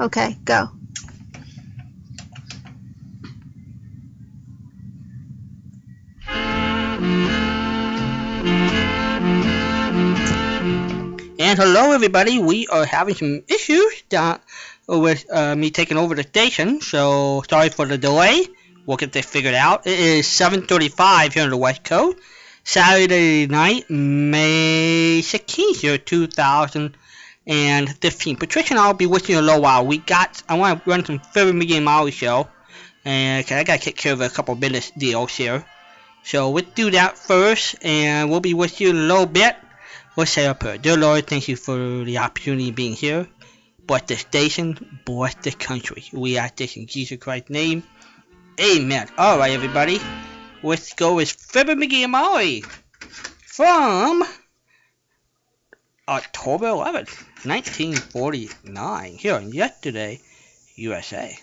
Okay, go. And hello, everybody. We are having some issues with uh, me taking over the station, so sorry for the delay. We'll get this figured out. It is 7:35 here on the West Coast, Saturday night, May 16th, year 2015. Patricia and I will be with you in a little while. We got. I want to run some McGee and Molly show, and I got to take care of a couple business deals here. So we'll do that first, and we'll be with you in a little bit. We'll say a prayer. Dear Lord, thank you for the opportunity of being here. Bless the station, bless the country. We ask this in Jesus Christ's name. Amen. Alright, everybody. Let's go with Fibber McGee and Molly from October 11th, 1949, here on Yesterday, USA.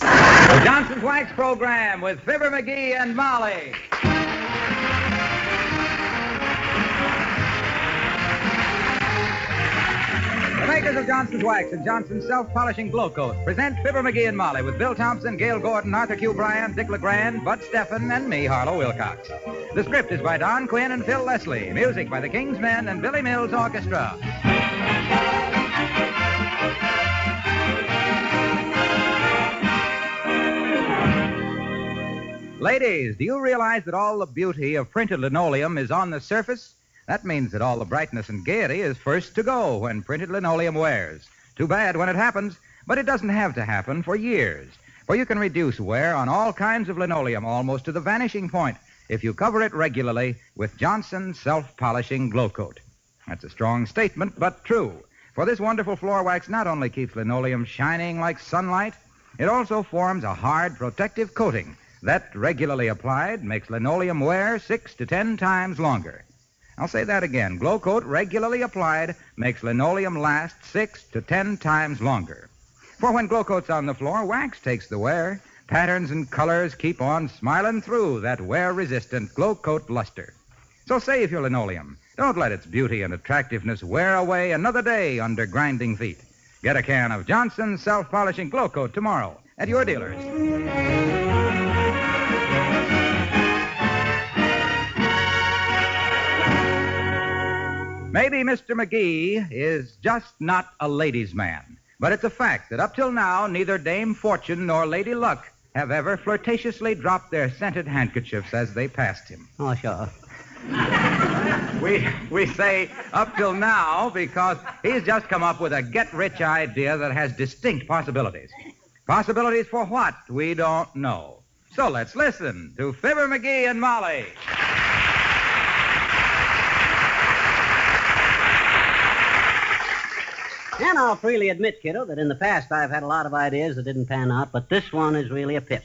The Johnson's Wax Program with Fibber McGee and Molly. The makers of Johnson's Wax and Johnson's Self-Polishing Glow Coat present Fibber McGee and Molly with Bill Thompson, Gale Gordon, Arthur Q. Bryan, Dick LeGrand, Bud Stefan, and me, Harlow Wilcox. The script is by Don Quinn and Phil Leslie. Music by the King's Men and Billy Mills Orchestra. Ladies, do you realize that all the beauty of printed linoleum is on the surface? That means that all the brightness and gaiety is first to go when printed linoleum wears. Too bad when it happens, but it doesn't have to happen for years. For you can reduce wear on all kinds of linoleum almost to the vanishing point if you cover it regularly with Johnson's self-polishing glow coat. That's a strong statement, but true. For this wonderful floor wax not only keeps linoleum shining like sunlight, it also forms a hard protective coating that, regularly applied, makes linoleum wear six to ten times longer. I'll say that again. Glow Coat, regularly applied, makes linoleum last six to ten times longer. For when Glow Coat's on the floor, wax takes the wear. Patterns and colors keep on smiling through that wear-resistant Glow Coat luster. So save your linoleum. Don't let its beauty and attractiveness wear away another day under grinding feet. Get a can of Johnson's self-polishing Glow Coat tomorrow at your dealers. Maybe Mr. McGee is just not a ladies' man, but it's a fact that up till now, neither Dame Fortune nor Lady Luck have ever flirtatiously dropped their scented handkerchiefs as they passed him. Oh, sure. We, we say up till now because he's just come up with a get rich idea that has distinct possibilities. Possibilities for what? We don't know. So let's listen to Fibber McGee and Molly. And I'll freely admit, kiddo, that in the past I've had a lot of ideas that didn't pan out, but this one is really a pip.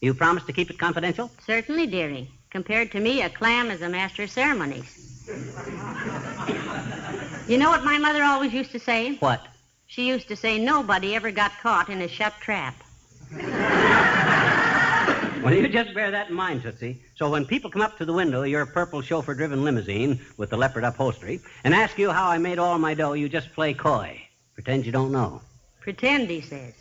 You promise to keep it confidential? Certainly, dearie. Compared to me, a clam is a master of ceremonies. you know what my mother always used to say? What? She used to say nobody ever got caught in a shut trap. Well, you just bear that in mind, Tootsie. So when people come up to the window of your purple chauffeur-driven limousine with the leopard upholstery and ask you how I made all my dough, you just play coy. Pretend you don't know. Pretend, he says.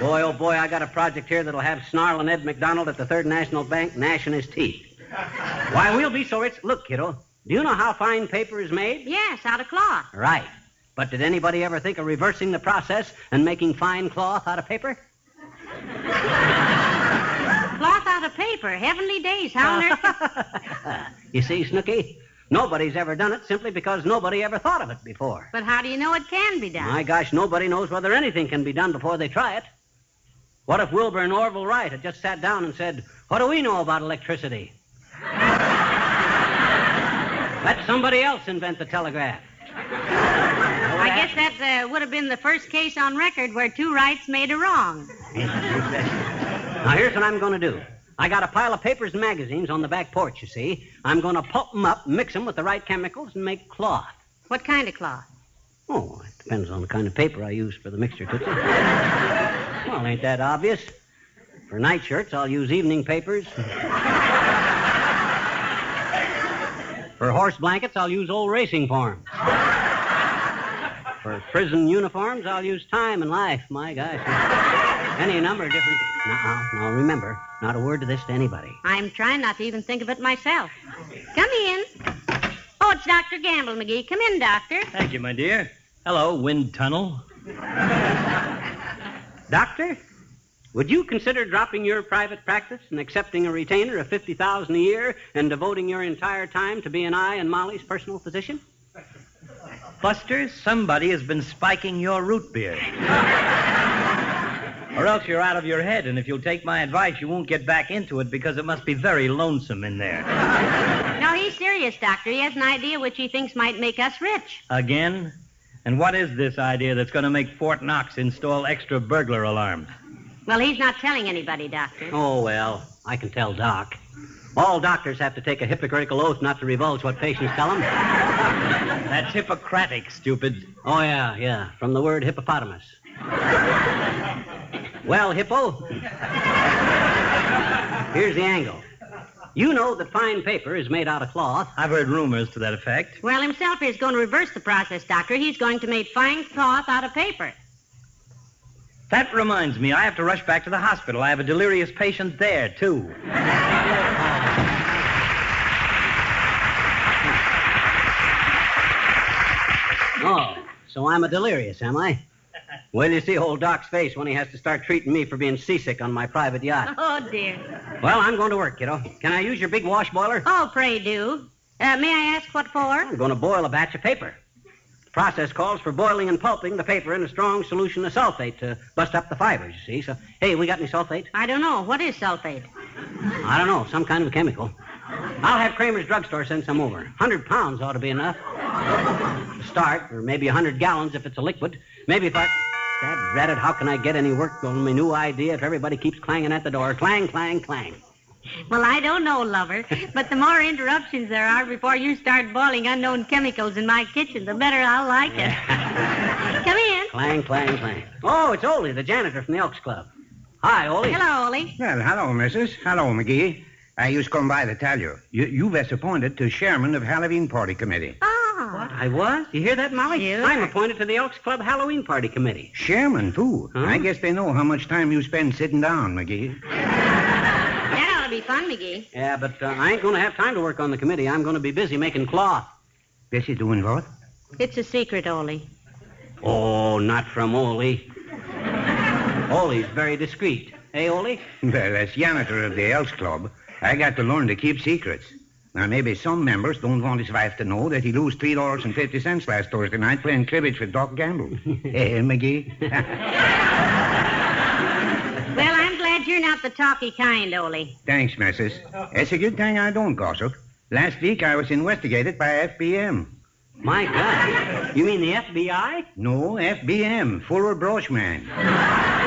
Boy, oh boy, I got a project here that'll have snarling Ed McDonald at the Third National Bank gnashing his teeth. Why, we'll be so rich. Look, kiddo, do you know how fine paper is made? Yes, out of cloth. Right. But did anybody ever think of reversing the process and making fine cloth out of paper? Cloth out of paper. Heavenly days. How on earth? you see, Snooky, nobody's ever done it simply because nobody ever thought of it before. But how do you know it can be done? My gosh, nobody knows whether anything can be done before they try it. What if Wilbur and Orville Wright had just sat down and said, What do we know about electricity? Let somebody else invent the telegraph. I guess that uh, would have been the first case on record where two rights made a wrong. Now, here's what I'm going to do. I got a pile of papers and magazines on the back porch, you see. I'm going to pulp 'em up, mix 'em with the right chemicals, and make cloth. What kind of cloth? Oh, it depends on the kind of paper I use for the mixture, Tootsie. well, ain't that obvious? For nightshirts, I'll use evening papers. For horse blankets, I'll use old racing forms. For prison uniforms, I'll use time and life. My gosh. Any number of different. No, no, remember, not a word of this to anybody. I'm trying not to even think of it myself. Come in. Oh, it's Dr. Gamble, McGee. Come in, Doctor. Thank you, my dear. Hello, wind tunnel. Doctor, would you consider dropping your private practice and accepting a retainer of 50000 a year and devoting your entire time to being I and Molly's personal physician? Buster, somebody has been spiking your root beer. or else you're out of your head, and if you'll take my advice, you won't get back into it because it must be very lonesome in there. No, he's serious, Doctor. He has an idea which he thinks might make us rich. Again? And what is this idea that's going to make Fort Knox install extra burglar alarms? Well, he's not telling anybody, Doctor. Oh, well, I can tell Doc. All doctors have to take a hypocritical oath not to divulge what patients tell them. That's Hippocratic, stupid. Oh, yeah, yeah, from the word hippopotamus. Well, Hippo, here's the angle. You know that fine paper is made out of cloth. I've heard rumors to that effect. Well, himself is going to reverse the process, Doctor. He's going to make fine cloth out of paper. That reminds me, I have to rush back to the hospital. I have a delirious patient there, too. Oh, so I'm a delirious, am I? Well, you see old Doc's face when he has to start treating me for being seasick on my private yacht. Oh, dear. Well, I'm going to work, kiddo. Can I use your big wash boiler? Oh, pray do. Uh, may I ask what for? I'm going to boil a batch of paper. The process calls for boiling and pulping the paper in a strong solution of sulfate to bust up the fibers, you see. So, hey, we got any sulfate? I don't know. What is sulfate? I don't know, some kind of chemical. I'll have Kramer's drugstore send some over. Hundred pounds ought to be enough. To start, or maybe a hundred gallons if it's a liquid. Maybe if I. Dad rat it, how can I get any work on my new idea if everybody keeps clanging at the door? Clang, clang, clang. Well, I don't know, lover, but the more interruptions there are before you start boiling unknown chemicals in my kitchen, the better I'll like it. Come in. Clang, clang, clang. Oh, it's Ole, the janitor from the Elks Club. Hi, Ole. Hello, Ole. Well, hello, missus. Hello, McGee. I just come by to tell you. You, you was appointed to chairman of Halloween Party Committee. Oh. I was? You hear that, Molly? You? I'm appointed to the Elks Club Halloween Party Committee. Chairman, too. Huh? I guess they know how much time you spend sitting down, McGee. That ought to be fun, McGee. Yeah, but uh, I ain't going to have time to work on the committee. I'm going to be busy making cloth. Busy doing what? It's a secret, Ole. Oh, not from Ole. Ole's very discreet. Hey, Ole? Well, as janitor of the Elks Club, I got to learn to keep secrets. Now, maybe some members don't want his wife to know that he lost $3.50 last Thursday night playing cribbage with Doc Gamble. hey, eh, McGee? Well, I'm glad you're not the talky kind, Ole. Thanks, missus. It's a good thing I don't gossip. Last week I was investigated by FBM. My God. You mean the FBI? No, FBM, Fuller Brushman.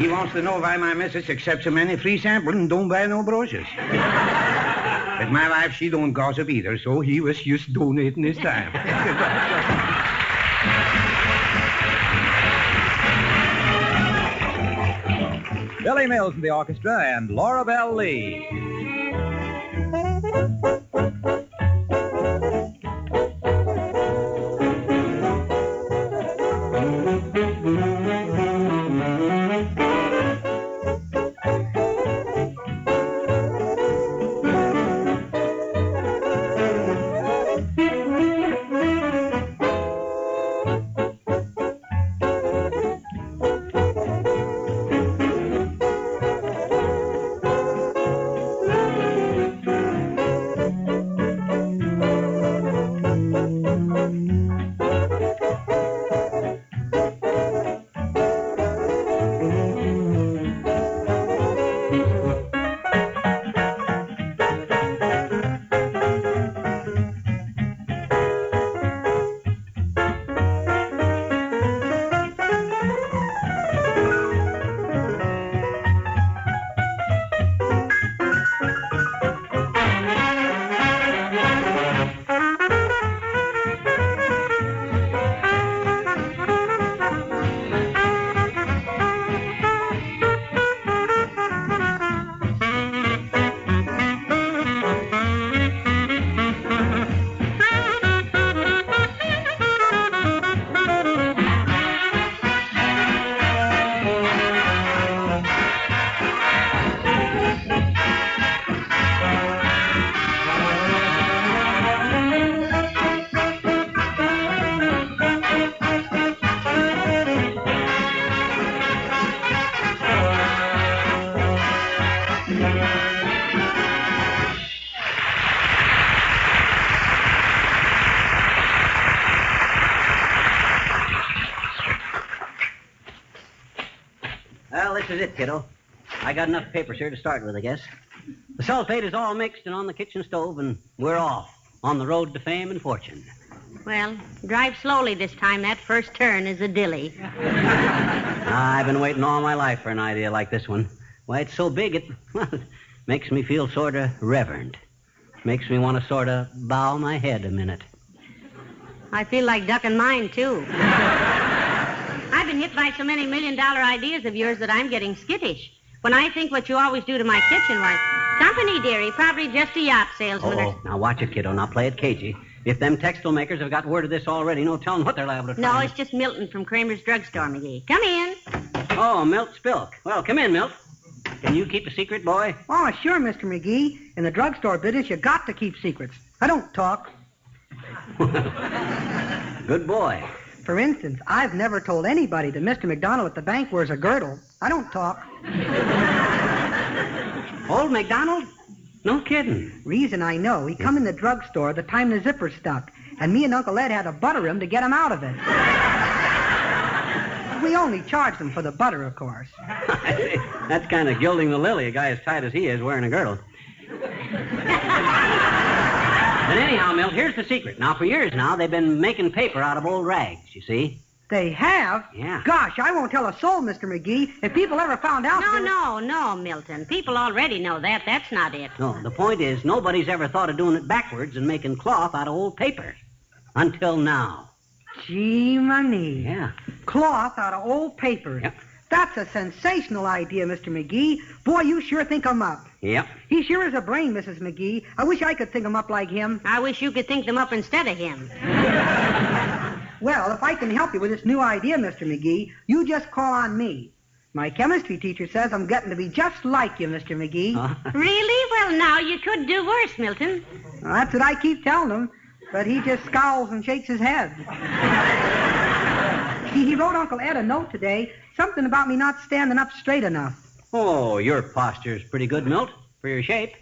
he wants to know why my missus accepts so many free samples and don't buy no brochures. but my wife, she don't gossip either, so he was just donating his time. Billy Mills in the orchestra and Laura Bell Lee. Is it, kiddo. I got enough papers here to start with, I guess. The sulfate is all mixed and on the kitchen stove, and we're off on the road to fame and fortune. Well, drive slowly this time. That first turn is a dilly. I've been waiting all my life for an idea like this one. Why, it's so big, it well, it makes me feel sort of reverent. Makes me want to sort of bow my head a minute. I feel like ducking mine, too. I've been hit by so many million dollar ideas of yours that I'm getting skittish. When I think what you always do to my kitchen, why, company, dearie, probably just a yacht salesman. or- Oh, now watch it, kiddo. Now play it cagey. If them textile makers have got word of this already, no telling what they're liable to do. No, try. it's just Milton from Kramer's Drugstore, McGee. Come in. Oh, Milt Spilk. Well, come in, Milt. Can you keep a secret, boy? Oh, sure, Mr. McGee. In the drugstore business, you got to keep secrets. I don't talk. Good boy. For instance, I've never told anybody that Mr. McDonald at the bank wears a girdle. I don't talk. Old McDonald? No kidding. Reason I know, he come in the drugstore the time the zipper stuck, and me and Uncle Ed had to butter him to get him out of it. we only charged him for the butter, of course. That's kind of gilding the lily, a guy as tight as he is wearing a girdle. But anyhow, Milt, here's the secret. Now, for years now, they've been making paper out of old rags, you see? They have? Yeah. Gosh, I won't tell a soul, Mr. McGee. If people ever found out. No, that- no, no, Milton. People already know that. That's not it. No, the point is, nobody's ever thought of doing it backwards and making cloth out of old paper. Until now. Gee, money. Yeah. Cloth out of old paper. Yep. That's a sensational idea, Mr. McGee. Boy, you sure think 'em up. Yep. He sure is a brain, Mrs. McGee. I wish I could think think 'em up like him. I wish you could think them up instead of him. Well, if I can help you with this new idea, Mr. McGee, you just call on me. My chemistry teacher says I'm getting to be just like you, Mr. McGee. Huh? Really? Well, now you could do worse, Milton. Well, that's what I keep telling him, but he just scowls and shakes his head. he, he wrote Uncle Ed a note today, something about me not standing up straight enough. Oh, your posture's pretty good, Milt, for your shape.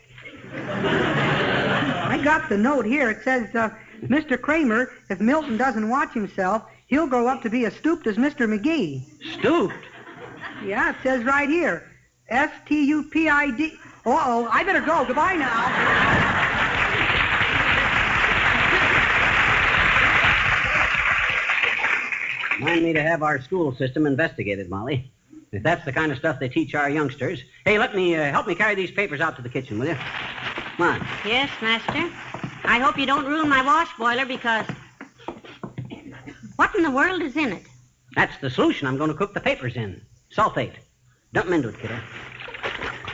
I got the note here. It says, uh, Mr. Kramer, if Milton doesn't watch himself, he'll grow up to be as stooped as Mr. McGee. Stooped. Yeah, it says right here. S T U P I D. Uh oh, I better go. Goodbye now. Mind me to have our school system investigated, Molly. If that's the kind of stuff they teach our youngsters. Hey, let me uh, help me carry these papers out to the kitchen, will you? Come on. Yes, master. I hope you don't ruin my wash boiler because. What in the world is in it? That's the solution I'm going to cook the papers in. Sulfate. Dump 'em into it, kiddo.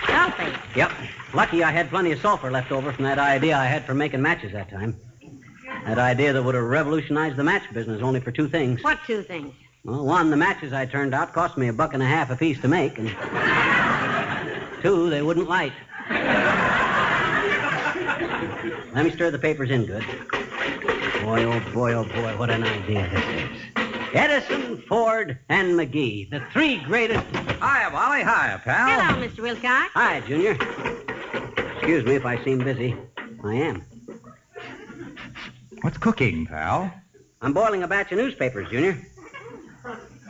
Sulfate. Yep. Lucky I had plenty of sulfur left over from that idea I had for making matches that time. That idea that would have revolutionized the match business only for two things. What two things? Well, one, the matches I turned out cost me a buck and a half apiece to make, and two, they wouldn't light. Let me stir the papers in good. Boy, oh boy, oh boy, what an idea this is. Edison, Ford, and McGee, the three greatest. Hiya, Molly. Hiya, pal. Hello, Mr. Wilcox. Hi, Junior. Excuse me if I seem busy. I am. What's cooking, pal? I'm boiling a batch of newspapers, Junior.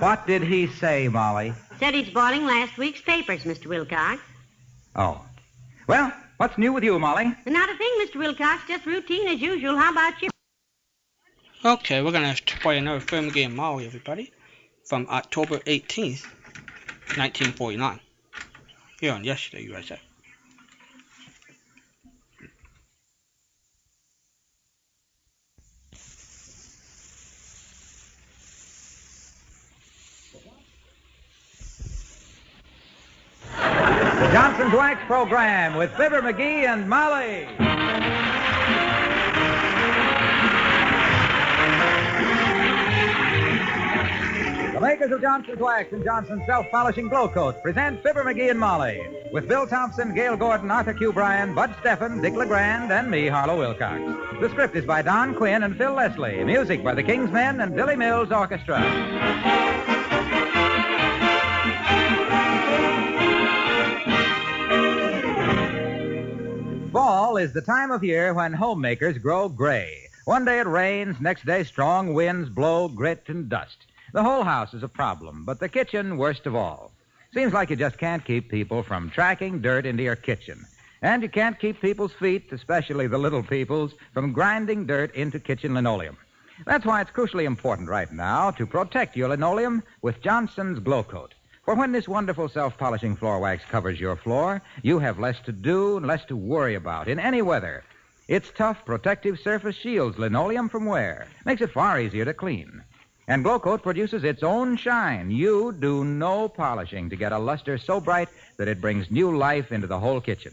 What did he say, Molly? Said he's boiling last week's papers, Mr. Wilcox. Oh. Well, what's new with you, Molly? Not a thing, Mr. Wilcox. Just routine as usual. How about you? Okay, we're gonna play another film game, Molly, everybody, from October 18th, 1949. Here on Yesterday USA. Johnson's Wax program with Fibber McGee and Molly. The makers of Johnson's Wax and Johnson's self-polishing glow coat present Fibber McGee and Molly with Bill Thompson, Gale Gordon, Arthur Q. Bryan, Bud Stefan, Dick LeGrand, and me, Harlow Wilcox. The script is by Don Quinn and Phil Leslie. Music by the King's Men and Billy Mills Orchestra. Fall is the time of year when homemakers grow gray. One day it rains, next day strong winds blow grit and dust. The whole house is a problem, but the kitchen worst of all. Seems like you just can't keep people from tracking dirt into your kitchen. And you can't keep people's feet, especially the little people's, from grinding dirt into kitchen linoleum. That's why it's crucially important right now to protect your linoleum with Johnson's Glow Coat. For when this wonderful self-polishing floor wax covers your floor, you have less to do and less to worry about in any weather. Its tough protective surface shields linoleum from wear, makes it far easier to clean. And Glow Coat produces its own shine. You do no polishing to get a luster so bright that it brings new life into the whole kitchen.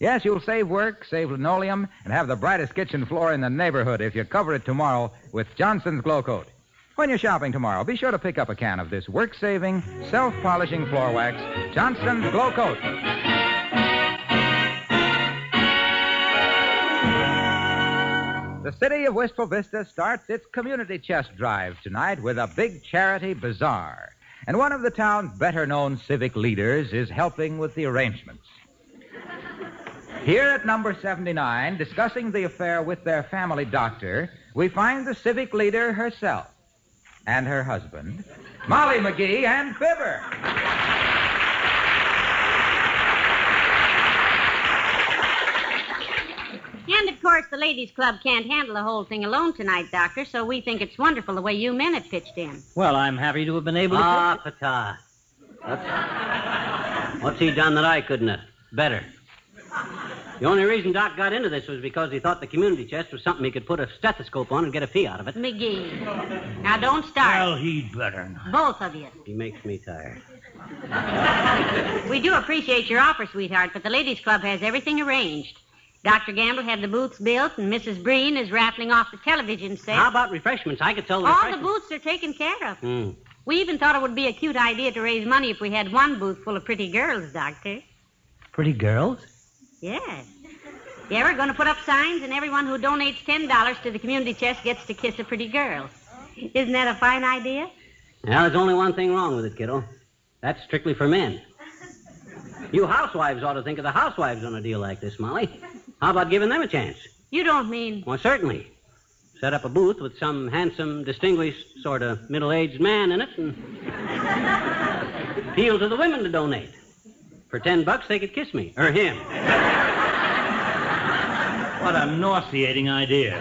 Yes, you'll save work, save linoleum, and have the brightest kitchen floor in the neighborhood if you cover it tomorrow with Johnson's Glow Coat. When you're shopping tomorrow, be sure to pick up a can of this work-saving, self-polishing floor wax, Johnson's Glow Coat. The city of Wistful Vista starts its community chest drive tonight with a big charity bazaar. And one of the town's better known civic leaders is helping with the arrangements. Here at number 79, discussing the affair with their family doctor, we find the civic leader herself and her husband, Molly McGee and Fibber. And of course, the ladies' club can't handle the whole thing alone tonight, Doctor, so we think it's wonderful the way you men have pitched in. Well, I'm happy to have been able to. Ah, pata. What's, what's he done that I couldn't have? Better. The only reason Doc got into this was because he thought the community chest was something he could put a stethoscope on and get a fee out of it. McGee. Now, don't start. Well, he'd better not. Both of you. He makes me tired. We do appreciate your offer, sweetheart, but the ladies' club has everything arranged. Dr. Gamble had the booths built, and Mrs. Breen is raffling off the television set. How about refreshments? I could sell the All the booths are taken care of. Hmm. We even thought it would be a cute idea to raise money if we had one booth full of pretty girls, Doctor. Pretty girls? Yes. Yeah, we're going to put up signs, and everyone who donates $10 to the community chest gets to kiss a pretty girl. Isn't that a fine idea? Now, there's only one thing wrong with it, kiddo. That's strictly for men. You housewives ought to think of the housewives on a deal like this, Molly. How about giving them a chance? You don't mean. Well, certainly. Set up a booth with some handsome, distinguished, sort of middle-aged man in it and appeal to the women to donate. For ten bucks, they could kiss me. Or him. What a nauseating idea.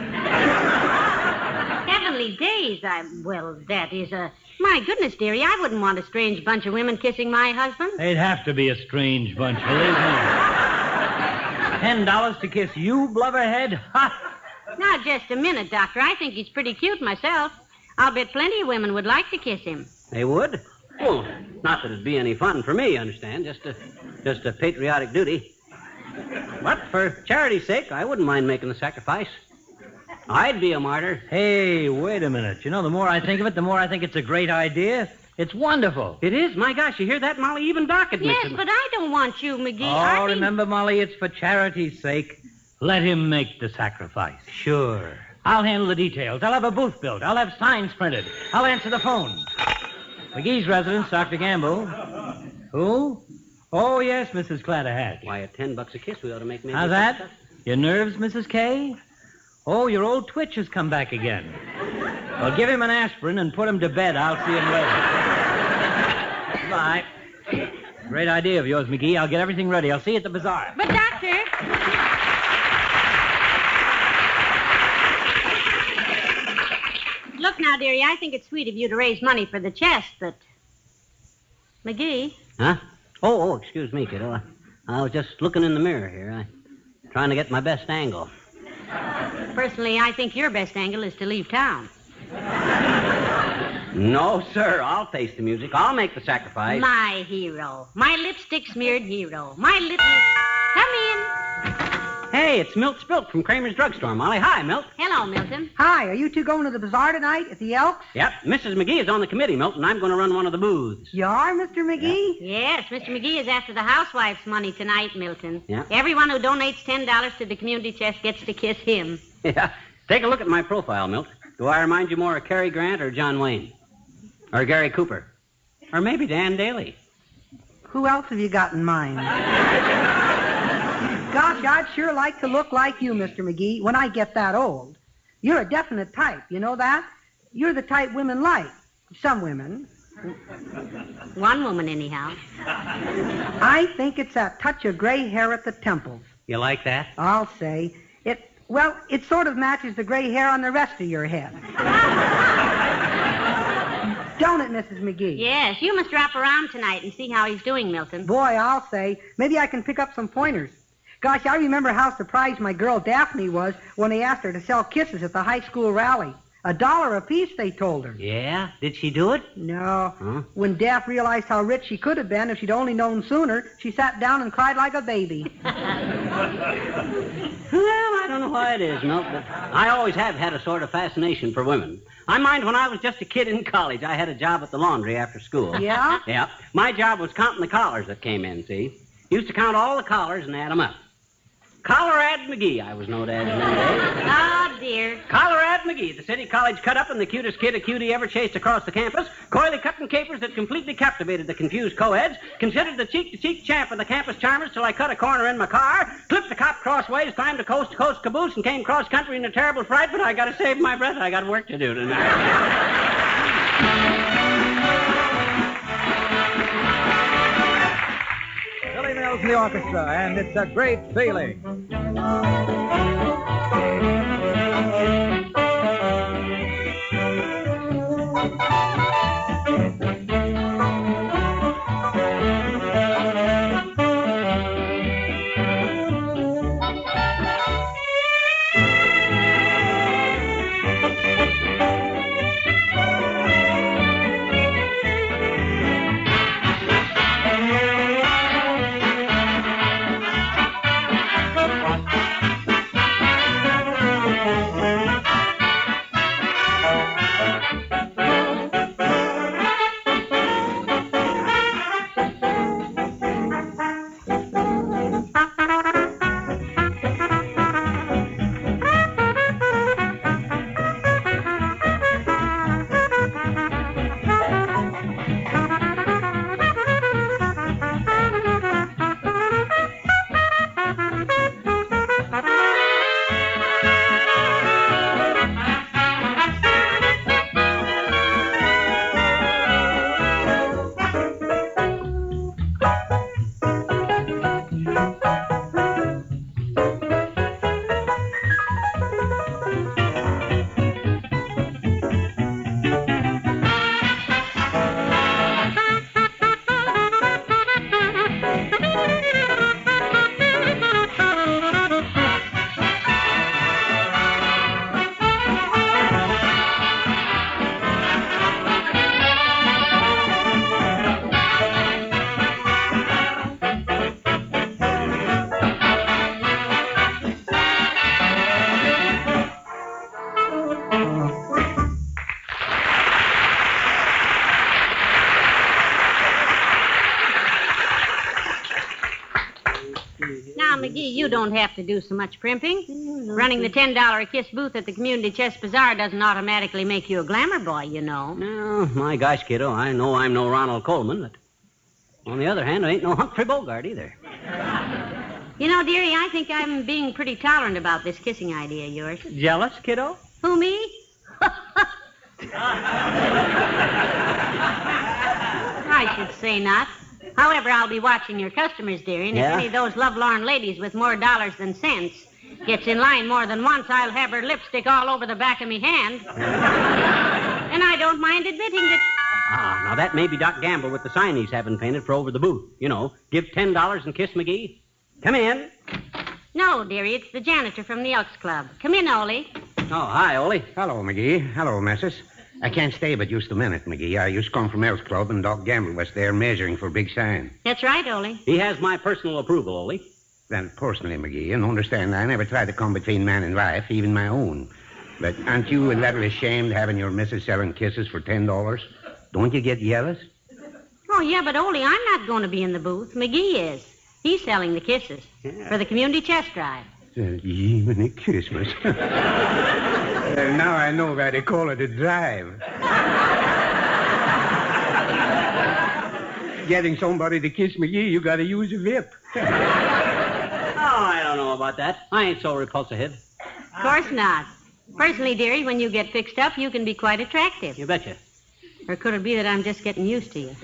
Heavenly days. I. Well, that is a. My goodness, dearie, I wouldn't want a strange bunch of women kissing my husband. They'd have to be a strange bunch, believe me. Ten dollars to kiss you, blubberhead? Ha! Now, just a minute, Doctor. I think he's pretty cute myself. I'll bet plenty of women would like to kiss him. They would? Well, not that it'd be any fun for me, you understand. Just a, just a patriotic duty. But for charity's sake, I wouldn't mind making the sacrifice. I'd be a martyr. Hey, wait a minute. You know, the more I think of it, the more I think it's a great idea. It's wonderful. It is. My gosh, you hear that, Molly? Even Doc admits Yes, it. but I don't want you, McGee. Oh, I mean- remember, Molly, it's for charity's sake. Let him make the sacrifice. Sure. I'll handle the details. I'll have a booth built. I'll have signs printed. I'll answer the phone. McGee's residence, Dr. Gamble. Who? Oh, yes, Mrs. Clatterhatch. Why, at ten bucks a kiss, we ought to make maybe. How's that? Your nerves, Mrs. K? Oh, your old twitch has come back again. Well, give him an aspirin and put him to bed. I'll see him later. Bye. Great idea of yours, McGee. I'll get everything ready. I'll see you at the bazaar. But, Doctor. Look now, dearie, I think it's sweet of you to raise money for the chest, but. McGee, Huh? Oh, oh, excuse me, kiddo. I, I was just looking in the mirror here. I, trying to get my best angle. personally, I think your best angle is to leave town. No, sir. I'll face the music. I'll make the sacrifice. My hero. My lipstick smeared hero. My little. Come in. Hey, it's Milt Spilt from Kramer's Drugstore, Molly. Hi, Milt. Hello, Milton. Hi, are you two going to the bazaar tonight at the Elks? Yep, Mrs. McGee is on the committee, Milt, and I'm going to run one of the booths. You are, Mr. McGee? Yes, Mr. McGee is after the housewife's money tonight, Milton. Yeah. Everyone who donates $10 to the community chest gets to kiss him. Yeah. Take a look at my profile, Milt. Do I remind you more of Cary Grant or John Wayne? Or Gary Cooper? Or maybe Dan Dailey? Who else have you got in mind? Gosh, I'd sure like to look like you, Mr. McGee, when I get that old. You're a definite type, you know that? You're the type women like. Some women. One woman, anyhow. I think it's that touch of gray hair at the temples. You like that? I'll say. It well, it sort of matches the gray hair on the rest of your head. Don't it, Mrs. McGee? Yes, you must drop around tonight and see how he's doing, Milton. Boy, I'll say, maybe I can pick up some pointers. Gosh, I remember how surprised my girl Daphne was when they asked her to sell kisses at the high school rally. A dollar apiece, they told her. Yeah? Did she do it? No. Huh? When Daph realized how rich she could have been if she'd only known sooner, she sat down and cried like a baby. Well, I don't know why it is, Milt, but I always have had a sort of fascination for women. I mind when I was just a kid in college, I had a job at the laundry after school. Yeah? Yeah. My job was counting the collars that came in, see? Used to count all the collars and add them up. Colorad McGee, I was known as in them days. Oh, ah, dear. Colorad McGee, the city college cut up and the cutest kid a cutie ever chased across the campus, coyly cutting capers that completely captivated the confused co-eds, considered the cheek-to-cheek champ of the campus charmers till I cut a corner in my car, clipped the cop crossways, climbed a coast-to-coast caboose, and came cross-country in a terrible fright, but I gotta save my breath. I got work to do tonight. Billy Mills and the orchestra, and it's a great feeling. Don't have to do so much primping. Running the $10 a kiss booth at the Community Chest Bazaar doesn't automatically make you a glamour boy, you know. No, my gosh, kiddo, I know I'm no Ronald Colman, but on the other hand, I ain't no Humphrey Bogart either. You know, dearie, I think I'm being pretty tolerant about this kissing idea of yours. Jealous, kiddo? Who, me? I should say not. However, I'll be watching your customers, dearie, and Yeah? if any of those lovelorn ladies with more dollars than sense gets in line more than once, I'll have her lipstick all over the back of me hand. and I don't mind admitting that. Ah, now that may be Doc Gamble with the sign he's having painted for over the booth. You know, give $10 and kiss McGee. Come in. No, dearie, it's the janitor from the Elks Club. Come in, Ole. Oh, hi, Ole. Hello, McGee. Hello, Mrs. I can't stay but just a minute, McGee. I just come from Elks Club, and Doc Gamble was there measuring for a big sign. That's right, Ole. He has my personal approval, Ole. Then, personally, McGee, and understand I never try to come between man and wife, even my own. But aren't you a little ashamed having your missus selling kisses for ten dollars? Don't you get jealous? Oh, yeah, but Ole, I'm not going to be in the booth. McGee is. He's selling the kisses for the community chest drive. Uh, Jiminy Christmas. well, now I know why they call it a drive. Getting somebody to kiss McGee, you gotta use a whip. Oh, I don't know about that. I ain't so repulsive. Of course not. Personally, dearie, when you get fixed up, you can be quite attractive. You betcha. Or could it be that I'm just getting used to you?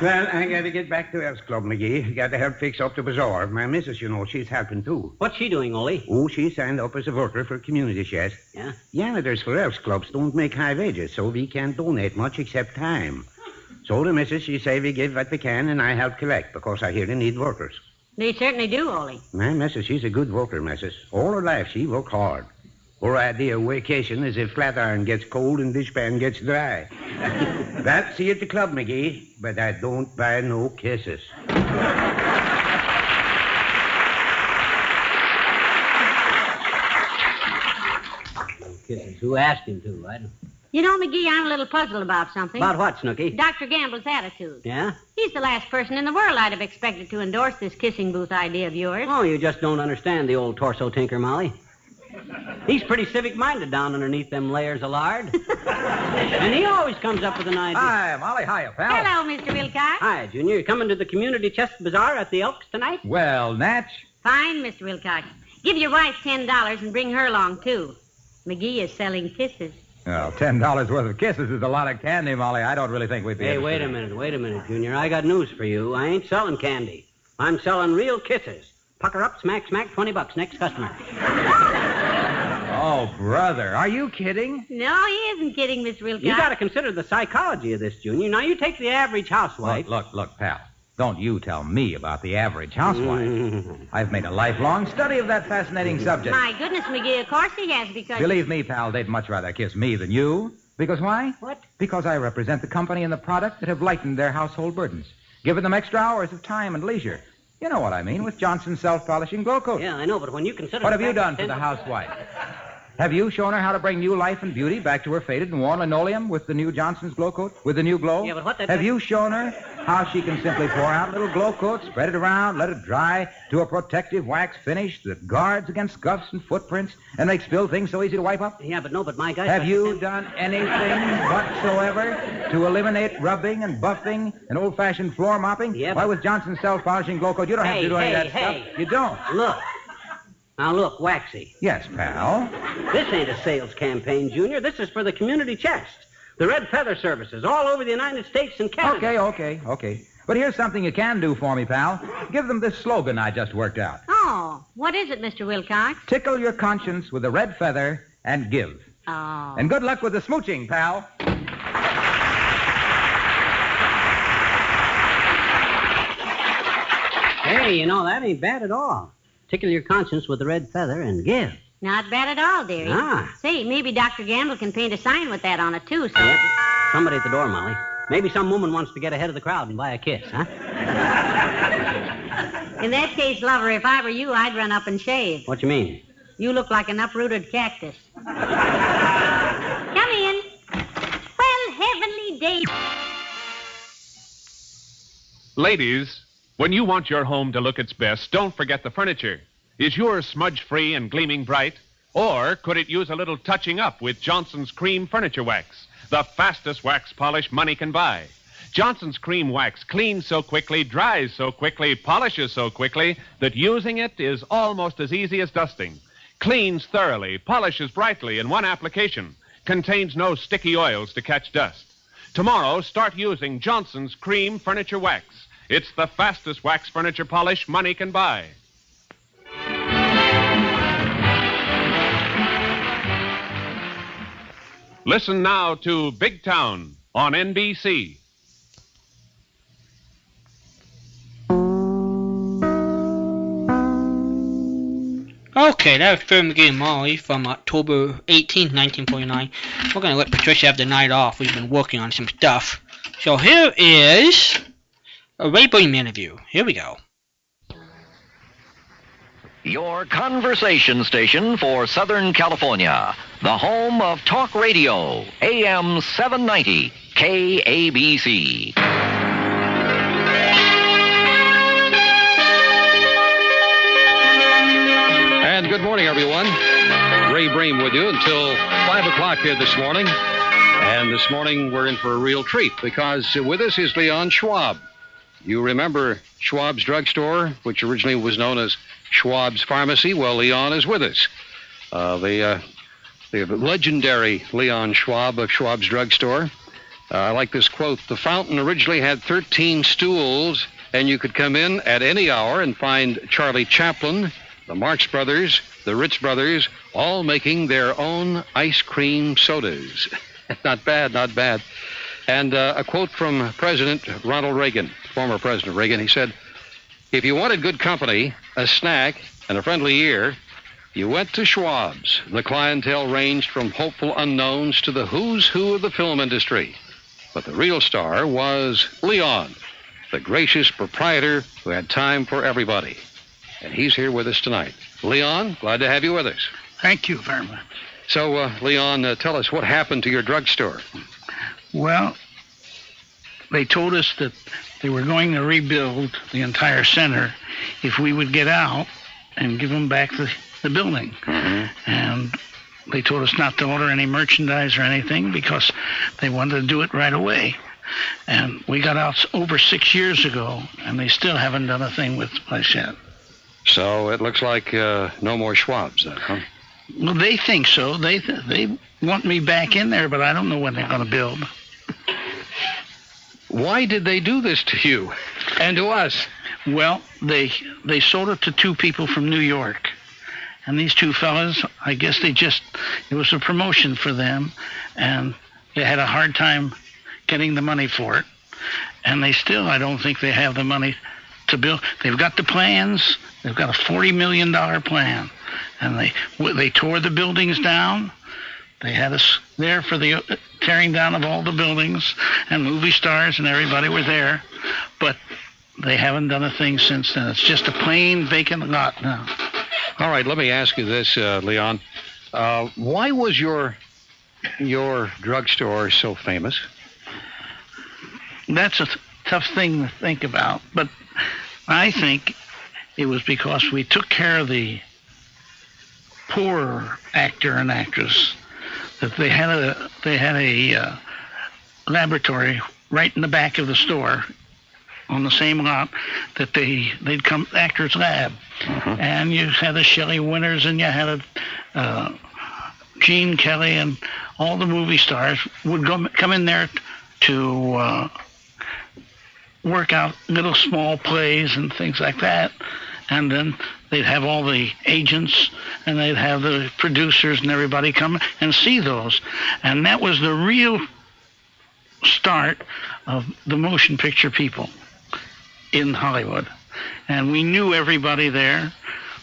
Well, I gotta get back to Elks Club, McGee. Got to help fix up the bazaar. My missus, you know, she's helping too. What's she doing, Ole? Oh, she signed up as a worker for community chest. Yeah? Janitors for Elks Clubs don't make high wages, so we can't donate much except time. So the missus, she say we give what we can, and I help collect, because I hear they need workers. They certainly do, Ole. My missus, she's a good worker, missus. All her life, she worked hard. Her idea of vacation is if flatiron gets cold and dishpan gets dry. That's see at the club, McGee, but I don't buy no kisses. Kisses. Who asked him to? I don't... You know, McGee, I'm a little puzzled about something. About what, Snooky? Dr. Gamble's attitude. Yeah? He's the last person in the world I'd have expected to endorse this kissing booth idea of yours. Oh, you just don't understand the old torso tinker, Molly. He's pretty civic minded down underneath them layers of lard. and he always comes up with an idea. Hi, Molly. Hiya, pal. Hello, Mr. Wilcox. Hi, Junior. You coming to the community chest bazaar at the Elks tonight? Well, Natch. Fine, Mr. Wilcox. Give your wife ten dollars and bring her along too. McGee is selling kisses. Well, ten dollars worth of kisses is a lot of candy, Molly. I don't really think we'd be. Hey, interested wait a minute, wait a minute, Junior. I got news for you. I ain't selling candy. I'm selling real kisses. Pucker up, smack, smack, 20 bucks. Next customer. Oh, brother, are you kidding? No, he isn't kidding, Mr. Wilcox. You got to consider the psychology of this, Junior. Now, you take the average housewife. Look, look, look, pal. Don't you tell me about the average housewife. Mm. I've made a lifelong study of that fascinating subject. My goodness, McGee, of course he has, because... Believe me, pal, they'd much rather kiss me than you. Because why? What? Because I represent the company and the product that have lightened their household burdens, given them extra hours of time and leisure. You know what I mean with Johnson's self-polishing glow coat. Yeah, I know, but when you consider. What have you done for the housewife? Have you shown her how to bring new life and beauty back to her faded and worn linoleum with the new Johnson's glow coat, with the new glow? Yeah, but what that- Have you shown her how she can simply pour out a little glow coat, spread it around, let it dry to a protective wax finish that guards against scuffs and footprints and makes spilled things so easy to wipe up? Yeah, but no, but my guy. Have you done anything whatsoever to eliminate rubbing and buffing and old-fashioned floor mopping? Yeah, Why, with Johnson's self-polishing glow coat, you don't have to do any of hey, that hey. stuff. You don't. Look. Now, look, Waxy. Yes, pal. This ain't a sales campaign, Junior. This is for the community chest. The Red Feather Services all over the United States and Canada. Okay, okay, okay. But here's something you can do for me, pal. Give them this slogan I just worked out. Oh, what is it, Mr. Wilcox? Tickle your conscience with a red feather and give. Oh. And good luck with the smooching, pal. Hey, you know, that ain't bad at all. Tickle your conscience with the red feather and give. Not bad at all, dearie. Ah. Say, maybe Dr. Gamble can paint a sign with that on it, too, so... Yep. Somebody at the door, Molly. Maybe some woman wants to get ahead of the crowd and buy a kiss, huh? In that case, lover, if I were you, I'd run up and shave. What do you mean? You look like an uprooted cactus. Come in. Well, heavenly day. Ladies, when you want your home to look its best, don't forget the furniture. Is yours smudge free and gleaming bright? Or could it use a little touching up with Johnson's Cream Furniture Wax, the fastest wax polish money can buy? Johnson's Cream Wax cleans so quickly, dries so quickly, polishes so quickly that using it is almost as easy as dusting. Cleans thoroughly, polishes brightly in one application, contains no sticky oils to catch dust. Tomorrow, start using Johnson's Cream Furniture Wax. It's the fastest wax furniture polish money can buy. Listen now to Big Town on NBC. Okay, that was from McGee and Molly from October 18, 1949. We're going to let Patricia have the night off. We've been working on some stuff. So here is a Ray Briem interview. Here we go. Your conversation station for Southern California. The home of talk radio. AM 790. KABC. And good morning, everyone. Ray Briem with you until 5 o'clock here this morning. And this morning we're in for a real treat because with us is Leon Schwab. You remember Schwab's drugstore, which originally was known as Schwab's Pharmacy? Well, Leon is with us. Uh, the uh, the legendary Leon Schwab of Schwab's Drugstore. Uh, I like this quote The fountain originally had 13 stools, and you could come in at any hour and find Charlie Chaplin, the Marx Brothers, the Ritz Brothers, all making their own ice cream sodas. not bad, not bad. And uh, a quote from President Ronald Reagan, former President Reagan. He said, If you wanted good company, a snack, and a friendly ear, you went to Schwab's. The clientele ranged from hopeful unknowns to the who's who of the film industry. But the real star was Leon, the gracious proprietor who had time for everybody. And he's here with us tonight. Leon, glad to have you with us. Thank you very much. So, uh, Leon, uh, tell us what happened to your drugstore. Well, they told us that they were going to rebuild the entire center if we would get out and give them back the, the building. And they told us not to order any merchandise or anything because they wanted to do it right away. And we got out over six years ago, and they still haven't done a thing with the place yet. So it looks like uh, no more Schwab's, then, huh? Well, they think so. They they want me back in there, but I don't know when they're going to build. Why did they do this to you and to us? Well, they they sold it to two people from New York, and these two fellas, I guess they just it was a promotion for them, and they had a hard time getting the money for it, and they still I don't think they have the money to build. They've got the plans. They've got a forty million dollar plan, and they they tore the buildings down. They had us there for the tearing down of all the buildings, and movie stars and everybody were there, but they haven't done a thing since then. It's just a plain vacant lot now. All right, let me ask you this, uh, Leon. Uh, why was your your drugstore so famous? That's a th- tough thing to think about, but I think it was because we took care of the poor actor and actress. That they had a they had a uh, laboratory right in the back of the store on the same lot that they they'd come actors lab, and you had the Shelley Winters and you had a uh, Gene Kelly and all the movie stars would go come in there to uh, work out little small plays and things like that, and then they'd have all the agents and they'd have the producers and everybody come and see those, and that was the real start of the motion picture people in Hollywood. And we knew everybody there.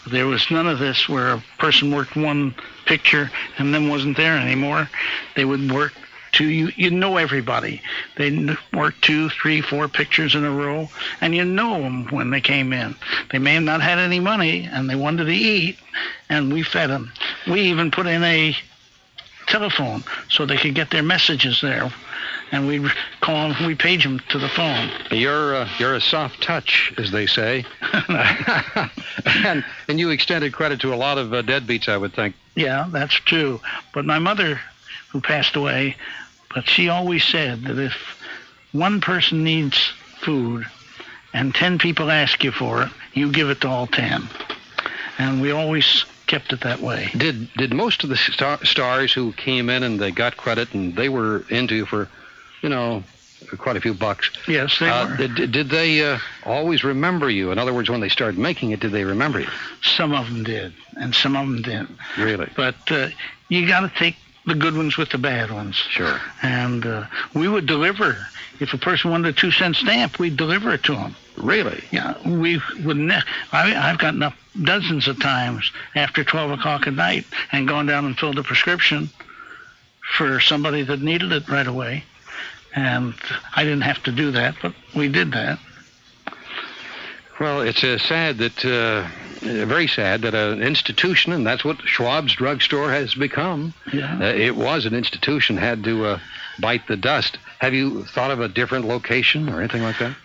There was none of this where a person worked one picture and then wasn't there anymore. They would work two, you, you know everybody. They'd work two, three, four pictures in a row, and you know them when they came in. They may have not had any money and they wanted to eat, and we fed them. We even put in a telephone so they could get their messages there and we'd call them, we page them to the phone. You're uh, you're a soft touch, as they say, and and you extended credit to a lot of uh, deadbeats, I would think. Yeah, that's true. But my mother, who passed away, but she always said that if one person needs food and ten people ask you for it, you give it to all ten. And we always kept it that way. Did did most of the star- stars who came in and they got credit and they were into for, you know, quite a few bucks? Yes, they uh, were. Did, did they uh, always remember you? In other words, when they started making it, did they remember you? Some of them did, and some of them didn't. Really? But uh, you got to take the good ones with the bad ones. Sure. And uh, we would deliver. If a person wanted a two cent stamp, we'd deliver it to them. Really? Yeah, we would. Ne- I, I've gotten up dozens of times after 12 o'clock at night and gone down and filled a prescription for somebody that needed it right away. And I didn't have to do that, but we did that. Well, it's uh, sad that, uh, uh, very sad that an institution, and that's what Schwab's drugstore has become. Yeah. Uh, it was an institution, had to uh, bite the dust. Have you thought of a different location or anything like that?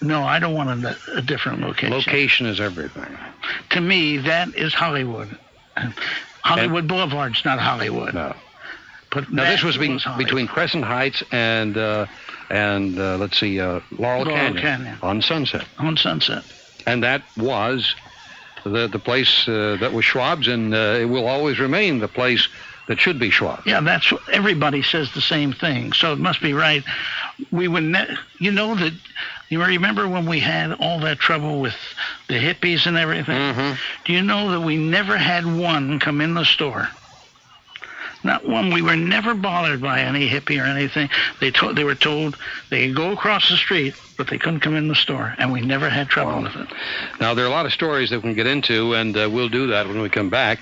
No, I don't want a, a different location. Location is everything. To me, that is Hollywood. Hollywood Boulevard's not Hollywood. No. But Now, this was, Hollywood. between Crescent Heights and, uh, and uh, let's see, uh, Laurel, Laurel Canyon, Canyon. on Sunset. on Sunset. And that was the, the place uh, that was Schwab's, and uh, it will always remain the place that should be Schwab's. Yeah, that's what everybody says the same thing. So it must be right. We would, ne- you know that. You remember when we had all that trouble with the hippies and everything? Mm-hmm. Do you know that we never had one come in the store? Not one. We were never bothered by any hippie or anything. They told they were told they could go across the street, but they couldn't come in the store, and we never had trouble with it. Now, there are a lot of stories that we can get into, and uh, we'll do that when we come back.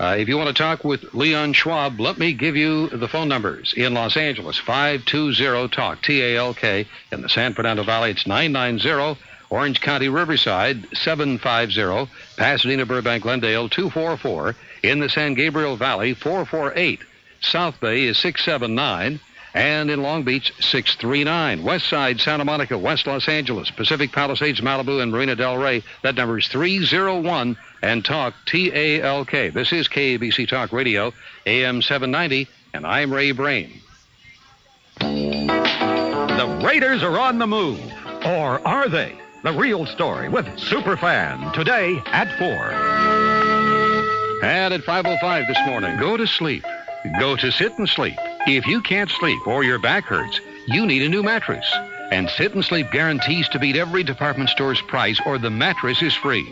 Uh, if you want to talk with Leon Schwab, let me give you the phone numbers. In Los Angeles, 520-TALK, T-A-L-K. In the San Fernando Valley, it's 990. Orange County, Riverside, 750. Pasadena, Burbank, Glendale, 244. In the San Gabriel Valley, 448. South Bay is 679. And in Long Beach, 639. West Side, Santa Monica, West Los Angeles, Pacific Palisades, Malibu, and Marina Del Rey. That number is 301 and talk T-A-L-K. This is KABC Talk Radio, AM 790, and I'm Ray Briem. The Raiders are on the move. Or are they? The real story with Superfan today at 4. And at 5.05 this morning, go to sleep. Go to sit and sleep. If you can't sleep or your back hurts, you need a new mattress. And Sit and Sleep guarantees to beat every department store's price or the mattress is free.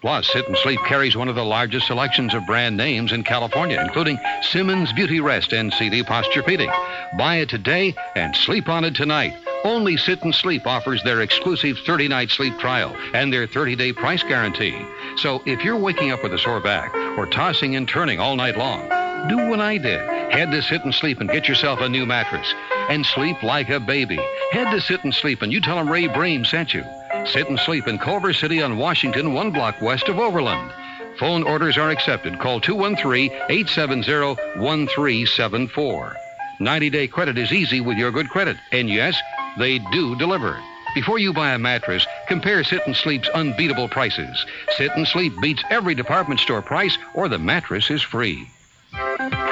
Plus, Sit and Sleep carries one of the largest selections of brand names in California, including Simmons Beauty Rest and Sealy Posturepedic. Buy it today and sleep on it tonight. Only Sit and Sleep offers their exclusive 30-night sleep trial and their 30-day price guarantee. So if you're waking up with a sore back or tossing and turning all night long, do what I did. Head to Sit and Sleep and get yourself a new mattress. And sleep like a baby. Head to Sit and Sleep and you tell them Ray Briem sent you. Sit and Sleep in Culver City on Washington, one block west of Overland. Phone orders are accepted. Call 213-870-1374. 90-day credit is easy with your good credit. And yes, they do deliver. Before you buy a mattress, compare Sit and Sleep's unbeatable prices. Sit and Sleep beats every department store price or the mattress is free.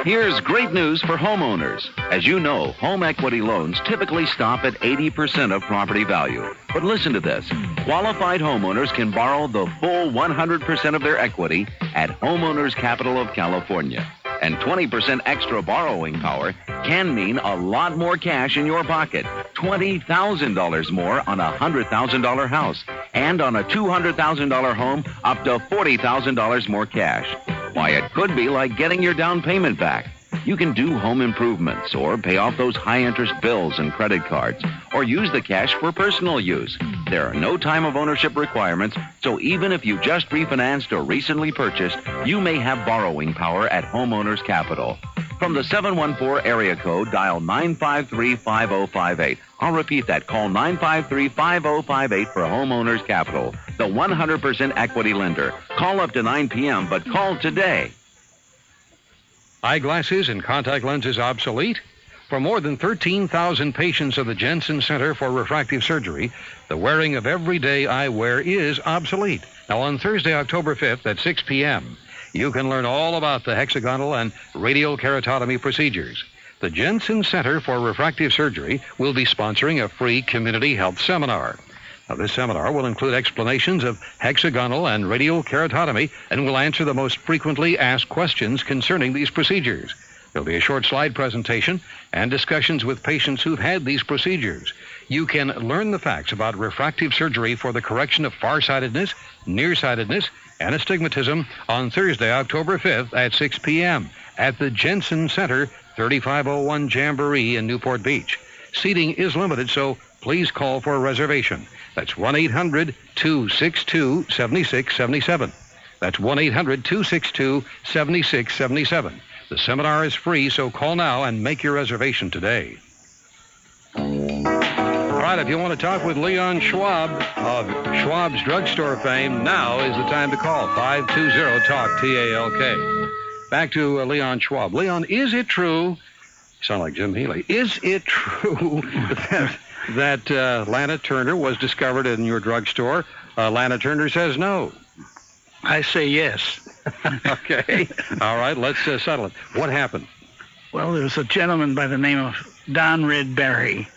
Here's great news for homeowners. As you know, home equity loans typically stop at 80% of property value. But listen to this. Qualified homeowners can borrow the full 100% of their equity at Homeowners Capital of California. And 20% extra borrowing power can mean a lot more cash in your pocket. $20,000 more on a $100,000 house. And on a $200,000 home, up to $40,000 more cash. Why, it could be like getting your down payment back. You can do home improvements or pay off those high interest bills and credit cards or use the cash for personal use. There are no time of ownership requirements, so even if you just refinanced or recently purchased, you may have borrowing power at Homeowners Capital. From the 714 area code, dial 953-5058. I'll repeat that. Call 953-5058 for Homeowners Capital, the 100% equity lender. Call up to 9 p.m., but call today. Eyeglasses and contact lenses obsolete? For more than 13,000 patients of the Jensen Center for Refractive Surgery, the wearing of everyday eyewear is obsolete. Now, on Thursday, October 5th at 6 p.m., you can learn all about the hexagonal and radial keratotomy procedures. The Jensen Center for Refractive Surgery will be sponsoring a free community health seminar. Now, this seminar will include explanations of hexagonal and radial keratotomy and will answer the most frequently asked questions concerning these procedures. There'll be a short slide presentation and discussions with patients who've had these procedures. You can learn the facts about refractive surgery for the correction of farsightedness, nearsightedness, and astigmatism on Thursday, October 5th at 6 p.m. at the Jensen Center, 3501 Jamboree in Newport Beach. Seating is limited, so please call for a reservation. That's 1 800 262 7677. That's 1 800 262 7677. The seminar is free, so call now and make your reservation today. All right, if you want to talk with Leon Schwab of Schwab's Drugstore fame, now is the time to call 520-TALK, T-A-L-K. Back to uh, Leon Schwab. Leon, is it true? Sound like Jim Healy. Is it true that, that uh, Lana Turner was discovered in your drugstore? Uh, Lana Turner says no. I say yes. okay. All right, let's uh, settle it. What happened? Well, there was a gentleman by the name of Don Red Barry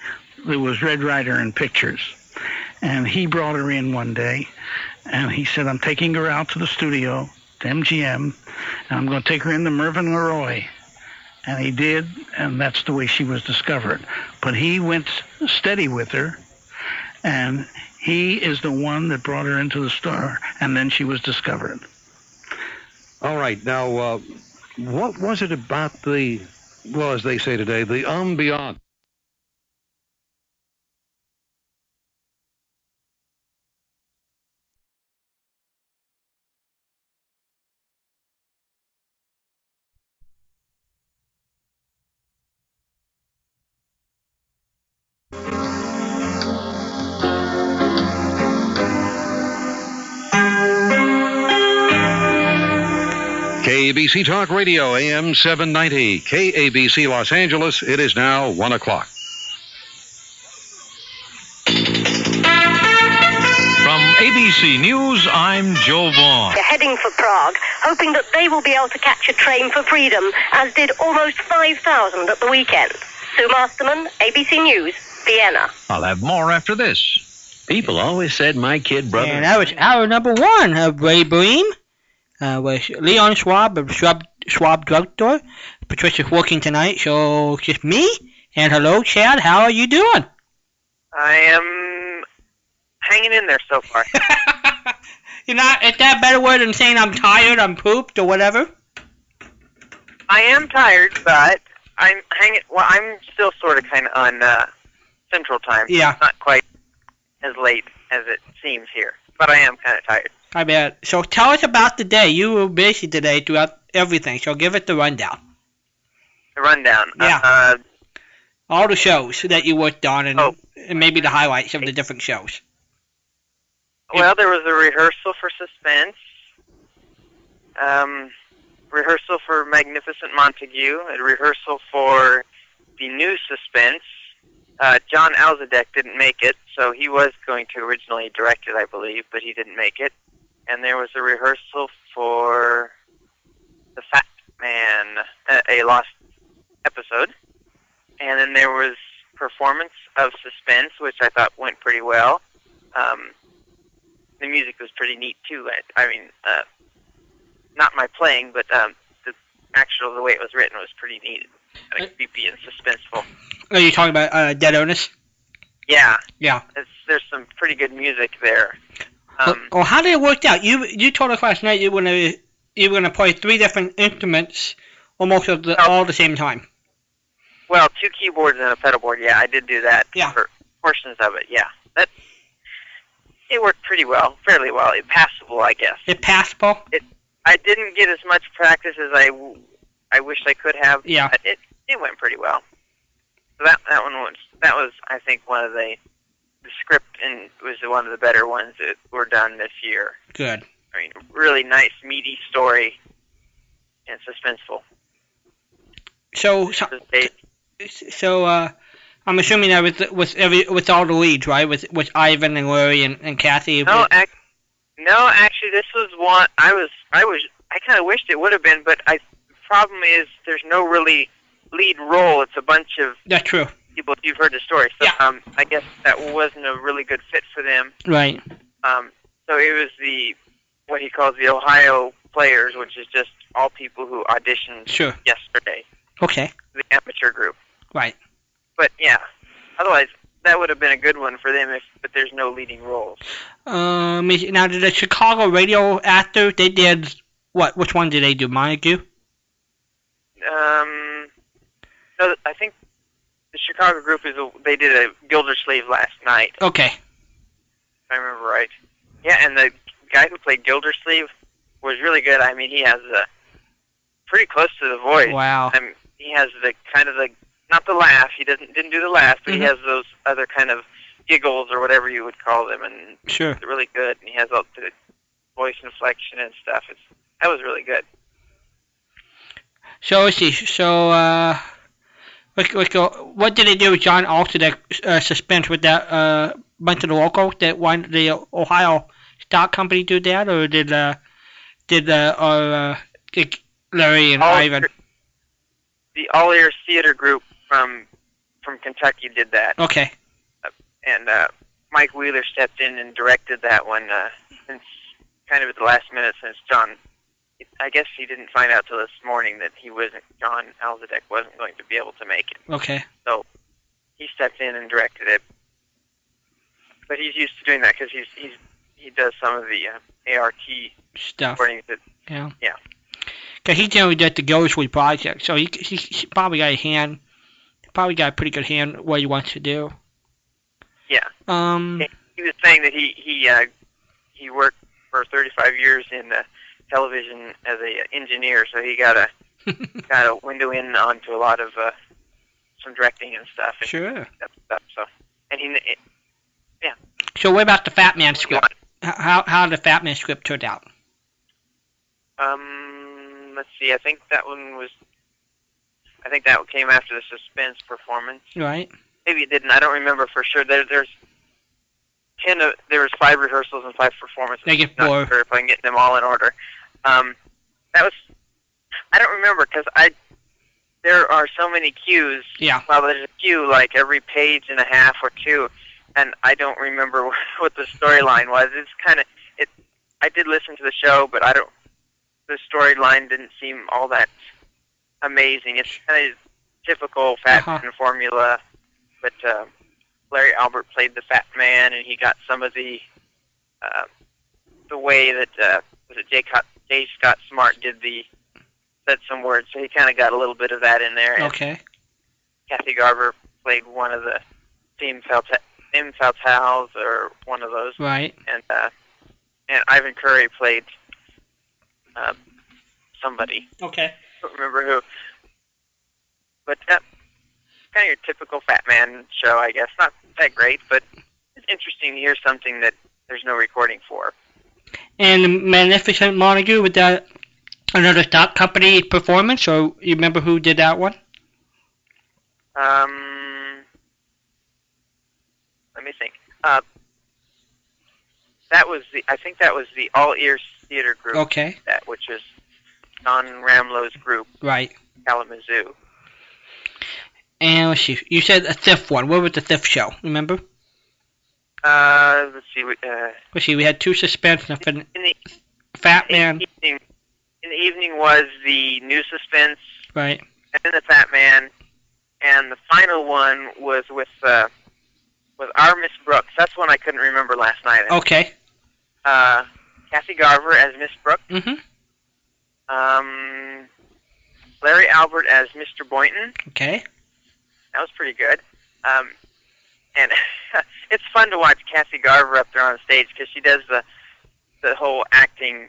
who was Red Ryder in pictures. And he brought her in one day and he said, I'm taking her out to the studio, to MGM, and I'm going to take her into Mervyn LeRoy. And he did, and that's the way she was discovered. But he went steady with her, and he is the one that brought her into the store, and then she was discovered. All right. Now, uh, what was it about the, well, as they say today, the ambiance? KABC Talk Radio, AM 790. KABC Los Angeles, it is now 1 o'clock. From ABC News, I'm Joe Vaughn. They're heading for Prague, hoping that they will be able to catch a train for freedom, as did almost 5,000 at the weekend. Sue Masterman, ABC News, Vienna. I'll have more after this. People always said my kid brother. And that was hour number one of Ray Briem. Uh, with Leon Schwab of Schwab, Schwab Drugstore. Patricia's working tonight, so it's just me. And hello, Chad. How are you doing? I am hanging in there so far. You're not. Is that a better word than saying I'm tired, I'm pooped, or whatever? I am tired, but I'm hanging. Well, I'm still sort of kind of on uh, Central Time. Yeah. It's not quite as late as it seems here, but I am kind of tired. I bet. So tell us about the day. You were busy today throughout everything, so give it the rundown. The rundown. Yeah. Uh, All the shows that you worked on, and, Oh. and maybe the highlights of the different shows. well, there was a rehearsal for Suspense. Um, rehearsal for Magnificent Montague. A rehearsal for the new Suspense. Uh, John Alzadek didn't make it, so he was going to originally direct it, I believe, but he didn't make it. And there was a rehearsal for The Fat Man, a, a lost episode. And then there was performance of Suspense, which I thought went pretty well. Um, the music was pretty neat too. I, I mean, uh, not my playing, but um, the actual the way it was written was pretty neat, kind of creepy and suspenseful. Are you talking about uh, Dead Earnest? Yeah, Yeah. it's, there's some pretty good music there. Um, Well, how did it work out? You you told us last night you were gonna you were gonna play three different instruments almost at the, all at the same time. well, two keyboards and a pedal board. Yeah, I did do that Yeah. for portions of it. Yeah, that it worked pretty well, fairly well. It passable, I guess. It passable. It I didn't get as much practice as I I wish I could have. Yeah. But it it went pretty well. So that that one was that was I think one of the the script and was one of the better ones that were done this year. Good. I mean, really nice meaty story and suspenseful. So so, so uh, I'm assuming that with with every with all the leads, right? With with Ivan and Larry and, and Kathy. No, ac- no, actually, this was one I was I was I kind of wished it would have been, but I the problem is there's no really lead role. It's a bunch of That's true. People. You've heard the story, so um, I guess that wasn't a really good fit for them. Right. Um, so it was the what he calls the Ohio Players, which is just all people who auditioned Sure. yesterday, Okay. the amateur group. Right. But yeah, otherwise that would have been a good one for them if but there's no leading roles. Um. Now, did the Chicago radio actor they did what? Which one did they do? Montague. Um, no, I think Chicago group is a, they did a Gildersleeve last night. Okay. If I remember right. Yeah, and the guy who played Gildersleeve was really good. I mean, he has a pretty close to the voice. Wow. I mean, he has the kind of the not the laugh. He doesn't didn't do the laugh, but Mhm. he has those other kind of giggles or whatever you would call them, and Sure. it's really good. And he has all the voice inflection and stuff. It's that was really good. So let's see. So uh, let's, let's. What did they do with John Alter that uh, suspense with that uh bunch of the locals that one the Ohio stock company do that, or did uh did uh uh Larry and All- Ivan? The All Ears Theater Group from from Kentucky did that. Okay. and uh, Mike Wheeler stepped in and directed that one uh, since kind of at the last minute since John I guess he didn't find out till this morning that he wasn't John Alzadek wasn't going to be able to make it. Okay. So he stepped in and directed it. But he's used to doing that because he's he's he does some of the uh, ART Stuff. That, Yeah. yeah. Cause he generally did the Ghostly project, so he, he he probably got a hand, probably got a pretty good hand what he wants to do. Yeah. Um. He was saying that he he uh, he worked for 35 years in uh, television as a engineer, so he got a got a window in onto a lot of uh, some directing and stuff. And Sure. Stuff. So, and he it, So what about the Fat Man script? How how did the Fat Man script turn out? um let's see, I think that one was. I think that came after the suspense performance. Right. Maybe it didn't. I don't remember for sure. There, there's ten. Of, there was five rehearsals and five performances. Negative four. sure if I can get them all in order. Um, that was. I don't remember because I. There are so many cues. Yeah. Well, there's a cue like every page and a half or two, and I don't remember what the storyline was. It's kind of it. I did listen to the show, but I don't. The storyline didn't seem all that amazing. It's kind of typical Fat Uh-huh. Man formula, but uh, Larry Albert played the Fat Man, and he got some of the uh, the way that uh, was it J. Scott, J. Scott Smart did the said some words, so he kind of got a little bit of that in there. Okay. Kathy Garver played one of the femme fatales, or one of those, Right. and uh, and Ivan Curry played uh, somebody. Okay. don't remember who. But that kind of your typical Fat Man show, I guess. Not that great, but it's interesting to hear something that there's no recording for. And Magnificent Montague with that another stock company performance, or you remember who did that one? Um, let me think. Uh, that was the. I think that was the All Ears Theater Group. Okay. That which is Don Ramlow's group, Right. Kalamazoo. And let's see. You said a fifth one. What was the fifth show? Remember? Uh, let's see. we- Uh, Let's see. We had two suspense and a in the Fat Man. evening, in the evening was the new suspense, Right. and then the Fat Man, and the final one was with uh, with our Miss Brooks. That's one I couldn't remember last night. Okay. Uh, Kathy Garver as Miss Brooks. Mm Mhm. Um, Larry Albert as Mr. Boynton. Okay. That was pretty good. Um, and it's fun to watch Kathy Garver up there on stage because she does the the whole acting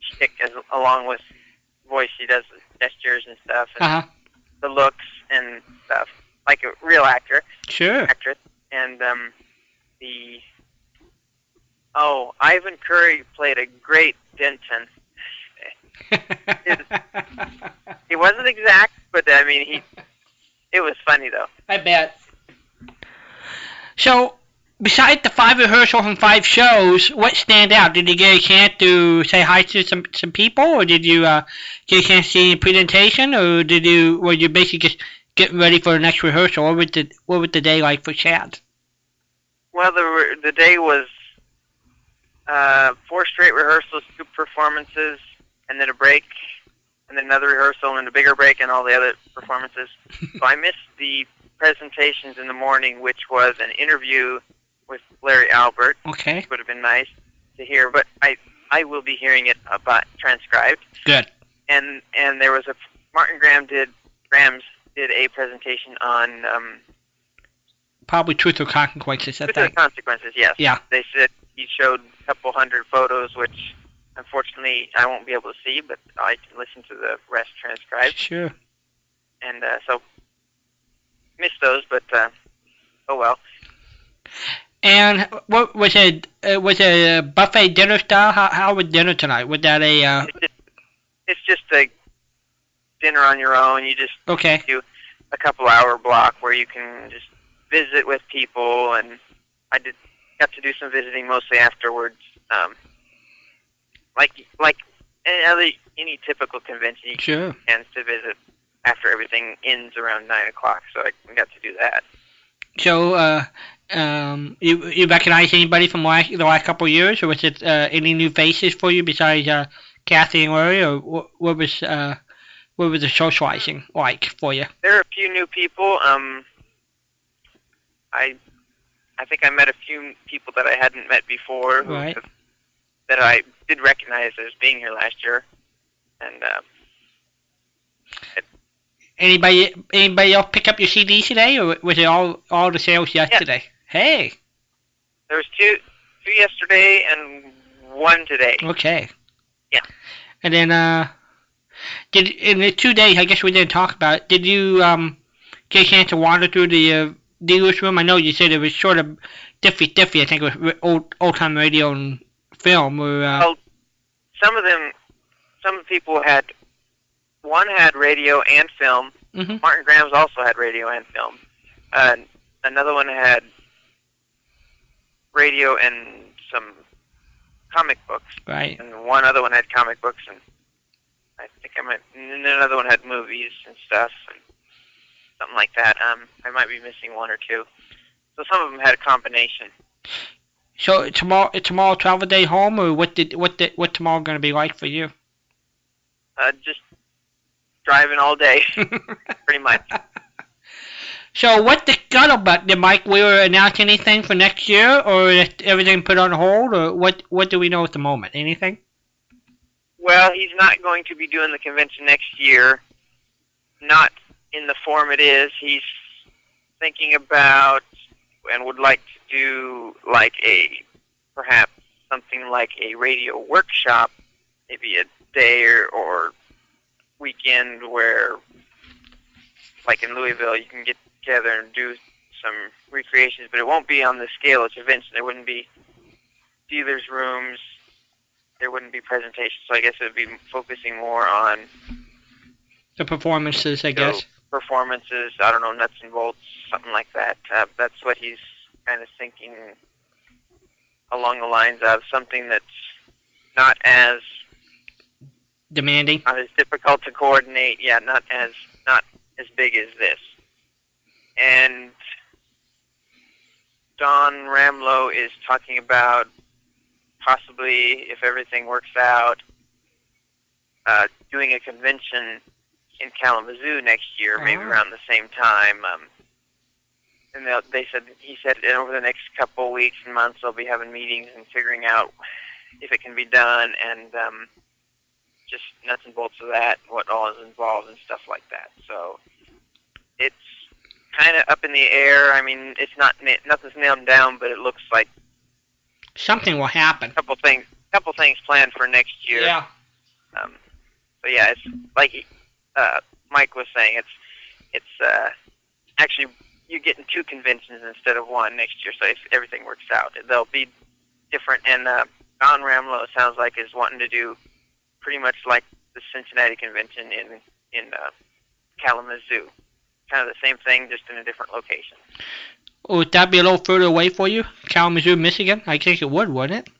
shtick as along with voice. She does gestures and stuff, and Uh huh. the looks and stuff, like a real actor, Sure. actress. And um, the oh, Ivan Curry played a great Denton. He wasn't exact, but I mean he. It was funny though. I bet. So, besides the five rehearsals and five shows, what stand out? Did you get a chance to say hi to some some people, or did you uh, get a chance to see a presentation, or did you were you basically just getting ready for the next rehearsal? What was the what was the day like for Chad? Well, the the day was uh, four straight rehearsals, two performances, and then a break, and then another rehearsal, and a bigger break, and all the other performances. so I missed the presentations in the morning, which was an interview with Larry Albert. Okay. Which would have been nice to hear, but I I will be hearing it about transcribed. Good. And and there was a Martin Grams did Grams did a presentation on um, Probably truth or consequences. Truth or consequences, yes. Yeah. They said he showed a couple hundred photos, which unfortunately I won't be able to see, but I can listen to the rest transcribed. Sure. And uh, so missed those, but uh, oh well. And what was it? Uh, was it a buffet dinner style? How how was dinner tonight? Was that a uh, It's just a dinner on your own. You just okay? do a couple hour block where you can just visit with people, and I did got to do some visiting mostly afterwards. Um, like like any other any typical convention, you Sure. get to visit after everything ends around nine o'clock. So I got to do that. So, uh, um, you you recognize anybody from last, the last couple of years, or was it uh, any new faces for you besides uh, Kathy and Larry, or what, what was uh, what was the socializing like for you? There are a few new people. Um, I I think I met a few people that I hadn't met before who Right. that I did recognize as being here last year, and uh, Anybody anybody else pick up your CD today, or was it all all the sales yesterday? Yeah. Hey, there was two two yesterday and one today. okay. Yeah. And then uh, did in the two days? I guess we didn't talk about it. Did you um get a chance to wander through the uh, dealer's room? I know you said it was sort of diffy diffy. I think it was old old time radio and film. Or uh, Well, some of them, some people had one had radio and film. Mhm. Martin Grams also had radio and film. Uh, another one had radio and some comic books, right. and one other one had comic books, and I think I might. And then another one had movies and stuff, and something like that. Um, I might be missing one or two. So some of them had a combination. So tomorrow tomorrow travel day home, or what did what did what tomorrow going to be like for you? Uh, just driving all day, pretty much. So what the scuttlebutt? Did Mike Wheeler announce anything for next year, or is everything put on hold, or what? What do we know at the moment? Anything? Well, he's not going to be doing the convention next year. Not in the form it is. He's thinking about and would like to do like a perhaps something like a radio workshop, maybe a day or, or weekend where, like in Louisville, you can get together and do some recreations, but it won't be on the scale of convention. There wouldn't be dealers' rooms. There wouldn't be presentations. So I guess it would be focusing more on The performances, I you know, guess. performances. I don't know, nuts and bolts, something like that. Uh, that's what he's kind of thinking along the lines of something that's not as Demanding. not as difficult to coordinate. Yeah, not as not as big as this. And Don Ramlow is talking about possibly, if everything works out, uh, doing a convention in Kalamazoo next year, maybe Oh. around the same time. Um, and they'll- they said he said that over the next couple of weeks and months they'll be having meetings and figuring out if it can be done and um, just nuts and bolts of that, what all is involved and stuff like that. So it's kind of up in the air. I mean, it's not nothing's nailed down, but it looks like Something will happen. a couple things, couple things planned for next year. Yeah. Um, but yeah, it's like uh, Mike was saying, it's it's uh, actually you're getting two conventions instead of one next year. So if everything works out, they'll be different. And uh, Don Ramlow sounds like is wanting to do pretty much like the Cincinnati convention in in uh, Kalamazoo, kind of the same thing, just in a different location. Would that be a little further away for you? Kalamazoo, Michigan? I think it would, wouldn't it?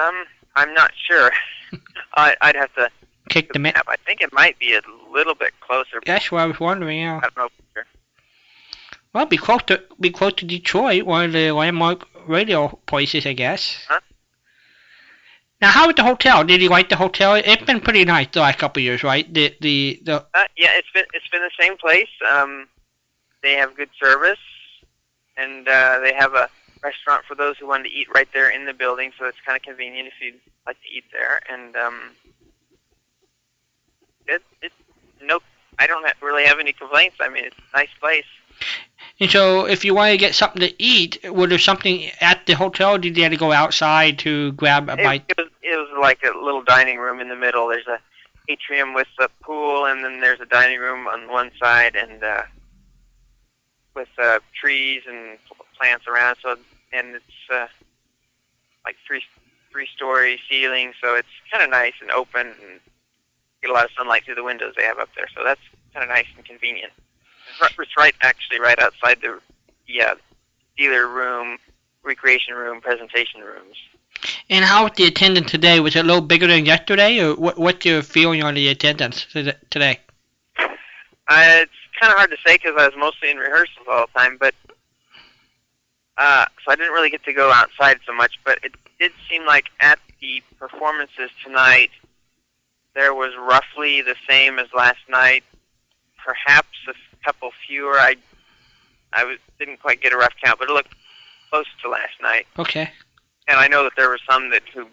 Um, I'm not sure. I, I'd have to Kick the map. I think it might be a little bit closer. That's what I was wondering. Yeah. I don't know for sure. Well, be close to be close to Detroit, one of the landmark radio places, I guess. Huh? Now, how was the hotel? Did you like the hotel? It's been pretty nice the last couple of years, right? The the the Uh, yeah, it's been it's been the same place. Um, they have good service, and uh, they have a restaurant for those who want to eat right there in the building. So it's kind of convenient if you'd like to eat there. And um, it it no, I don't have, really have any complaints. I mean, it's a nice place. And so if you wanted to get something to eat, was there something at the hotel? Or did you have to go outside to grab a It, bite? it was it was like a little dining room in the middle. There's a atrium with a pool, and then there's a dining room on one side, and uh, with uh, trees and plants around. So and it's uh, like three three story ceiling, so it's kind of nice and open, and get a lot of sunlight through the windows they have up there. So that's kind of nice and convenient. It's right, actually right outside the yeah dealer room, recreation room, presentation rooms. And how was the attendance today? Was it a little bigger than yesterday, or what? What's your feeling on the attendance today? Uh, it's kind of hard to say because I was mostly in rehearsals all the time, but uh, so I didn't really get to go outside so much. But it did seem like at the performances tonight, there was roughly the same as last night, perhaps a couple fewer. I I was, didn't quite get a rough count, but it looked close to last night. Okay. And I know that there were some that who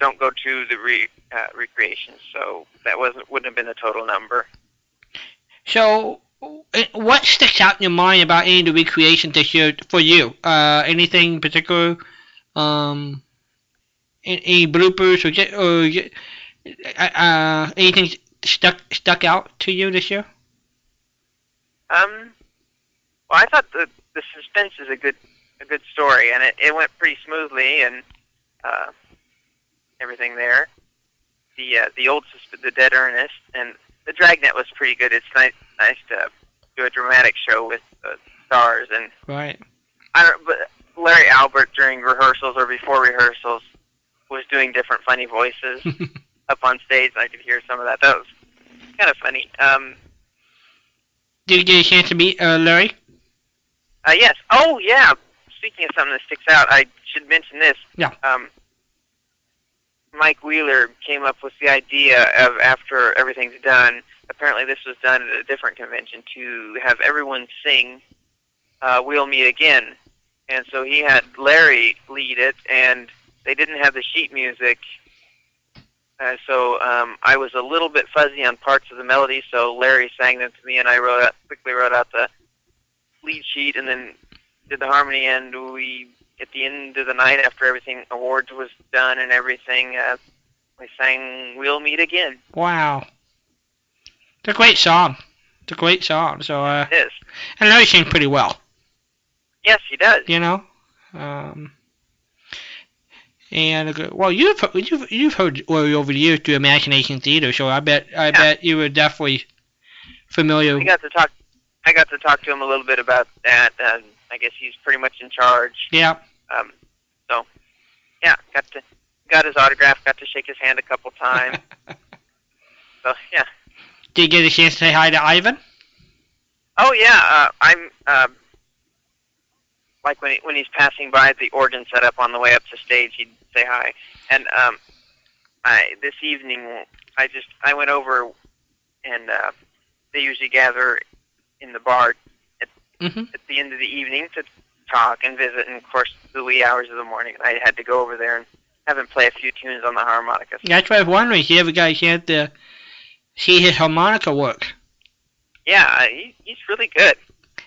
don't go to the re, uh, recreations, so that wasn't wouldn't have been the total number. So, uh, what sticks out in your mind about any of the recreations this year for you? Uh, anything in particular? Um, any bloopers or, or uh, uh, anything stuck stuck out to you this year? Um, well, I thought the the suspense is a good a good story, and it, it went pretty smoothly, and uh, everything there. The uh, the old susp- the dead Earnest and the Dragnet was pretty good. It's nice nice to do a dramatic show with uh, stars, and Right. I don't. But Larry Albert during rehearsals or before rehearsals was doing different funny voices up on stage, and I could hear some of that. That was kind of funny. Um, Did you get a chance to meet uh, Larry? Uh, yes. Oh, yeah. Speaking of something that sticks out, I should mention this. Yeah. Um, Mike Wheeler came up with the idea of after everything's done. Apparently, this was done at a different convention to have everyone sing uh, "We'll Meet Again," and so he had Larry lead it, and they didn't have the sheet music. Uh, so um, I was a little bit fuzzy on parts of the melody, so Larry sang them to me, and I wrote out, quickly wrote out the lead sheet and then did the harmony and we at the end of the night after everything awards was done and everything uh we sang we'll meet again Wow. It's a great song. It's a great song. So, uh, it is and Larry sings pretty well. yes he does You know. Um. And uh, well, you've you've you've heard Larry over the years through Imagination Theater, so I bet I bet you were definitely familiar. i got to talk i got to talk to him a little bit about that and i guess he's pretty much in charge Yeah. um so yeah got to got his autograph got to shake his hand a couple times so yeah Did you get a chance to say hi to Ivan? Oh yeah, uh, I'm uh, like when he, when he's passing by the organ set up on the way up to stage, he'd say hi. And um, I this evening, I just I went over, and uh, they usually gather in the bar at, Mm-hmm. at the end of the evening to talk and visit, and of course the wee hours of the morning. I had to go over there and have him play a few tunes on the harmonica. That's what I was wondering. If you ever got a chance to see his harmonica work? Yeah, he, he's really good.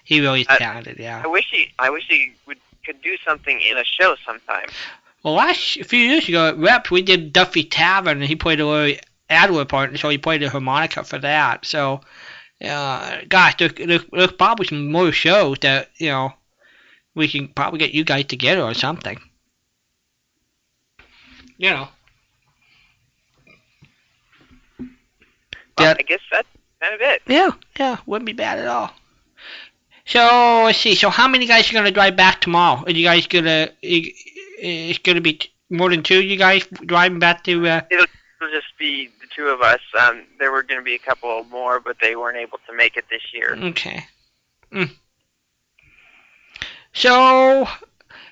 He really I- talented. Yeah. I wish he I wish he would could do something in a show sometime. Well, last a few years ago at Reps, we did Duffy Tavern, and he played a Larry Adler part, and so he played the harmonica for that. So, uh, gosh, there, there, there's probably some more shows that you know we can probably get you guys together or something. You know. Well, I guess that's kind of it. Yeah, yeah, wouldn't be bad at all. So let's see. So how many guys are gonna drive back tomorrow? Are you guys gonna? It's gonna be more than two. You guys driving back to? Uh, It'll, it'll just be the two of us. Um, there were going to be a couple more, but they weren't able to make it this year. Okay. Mm. So,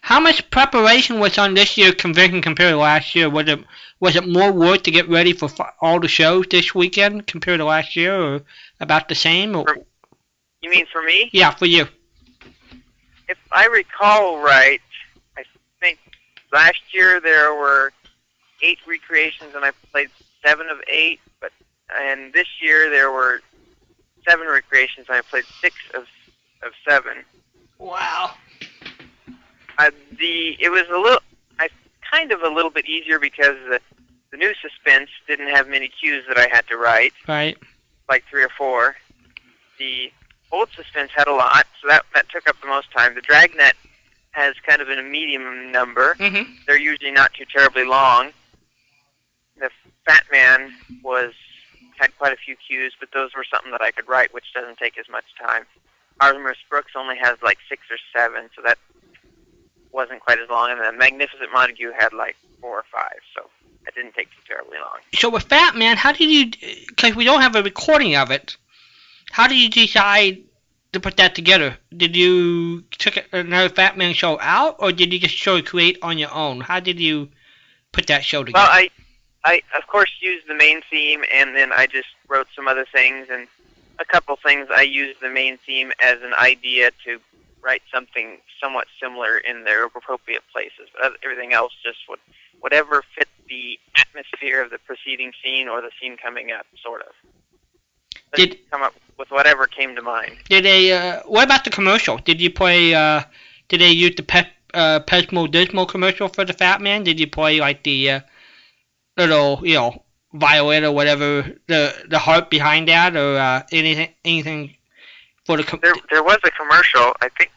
how much preparation was on this year's convention compared to last year? Was it was it more work to get ready for all the shows this weekend compared to last year, or about the same? Or, You mean for me? yeah, for you. If I recall right, I think last year there were eight recreations, and I played seven of eight. But and this year there were seven recreations, and I played six of of seven. Wow. Uh, the it was a little, I kind of a little bit easier because the the new suspense didn't have many cues that I had to write, Right. like three or four. The old suspense had a lot, so that that took up the most time. The dragnet has kind of a medium number. Mm-hmm. They're usually not too terribly long. The Fat Man was had quite a few cues, but those were something that I could write, which doesn't take as much time. Our Miss Brooks only has like six or seven, so that wasn't quite as long. And the Magnificent Montague had like four or five, so that didn't take too terribly long. So with Fat Man, how did you? Because we don't have a recording of it. How did you decide to put that together? Did you took another Fat Man show out, or did you just sort of create on your own? How did you put that show together? Well, I I of course used the main theme, and then I just wrote some other things, and a couple things I used the main theme as an idea to write something somewhat similar in their appropriate places. But everything else just what whatever fit the atmosphere of the preceding scene or the scene coming up, sort of. Did come up with whatever came to mind. did they? Uh, what about the commercial? Did you play? Uh, did they use the Pep, uh, Pesmo Dismo commercial for the Fat Man? Did you play like the uh, little, you know, violin or whatever, the the heart behind that, or uh, anything anything for the? Com- There, there was a commercial. I think,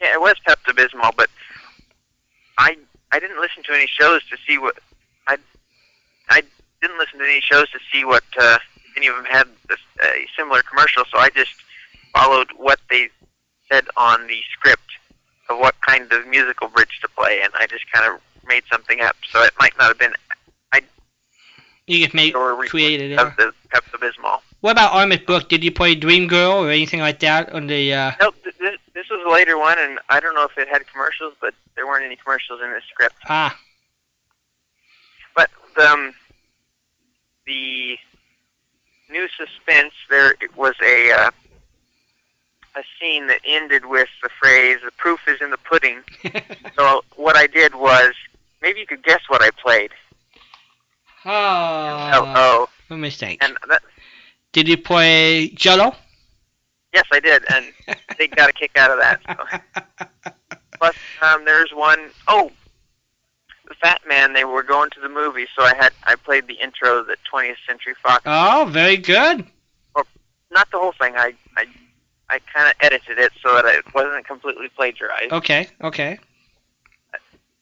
yeah, it was Pepto Bismol, but I, I didn't listen to any shows to see what I, I didn't listen to any shows to see what uh, any of them had this uh, similar commercial. So I just followed what they said on the script of what kind of musical bridge to play, and I just kind of made something up. So it might not have been I you just made created it. of the Pepto Bismol. What about Our Miss Brooks? Did you play Dream Girl or anything like that on the? Uh, No, th- th- this was a later one, and I don't know if it had commercials, but there weren't any commercials in the script. ah, But um, the new suspense, there was a uh, a scene that ended with the phrase "the proof is in the pudding." so what I did was, maybe you could guess what I played. oh, oh, oh, a mistake. and that, Did you play Jello? yes, I did, and they got a kick out of that. So. Plus, um, there's one oh the Fat Man. They were going to the movie, so I had I played the intro that 20th Century Fox. Oh, very good. Or Not the whole thing. I I I kind of edited it so that it wasn't completely plagiarized. Okay, okay,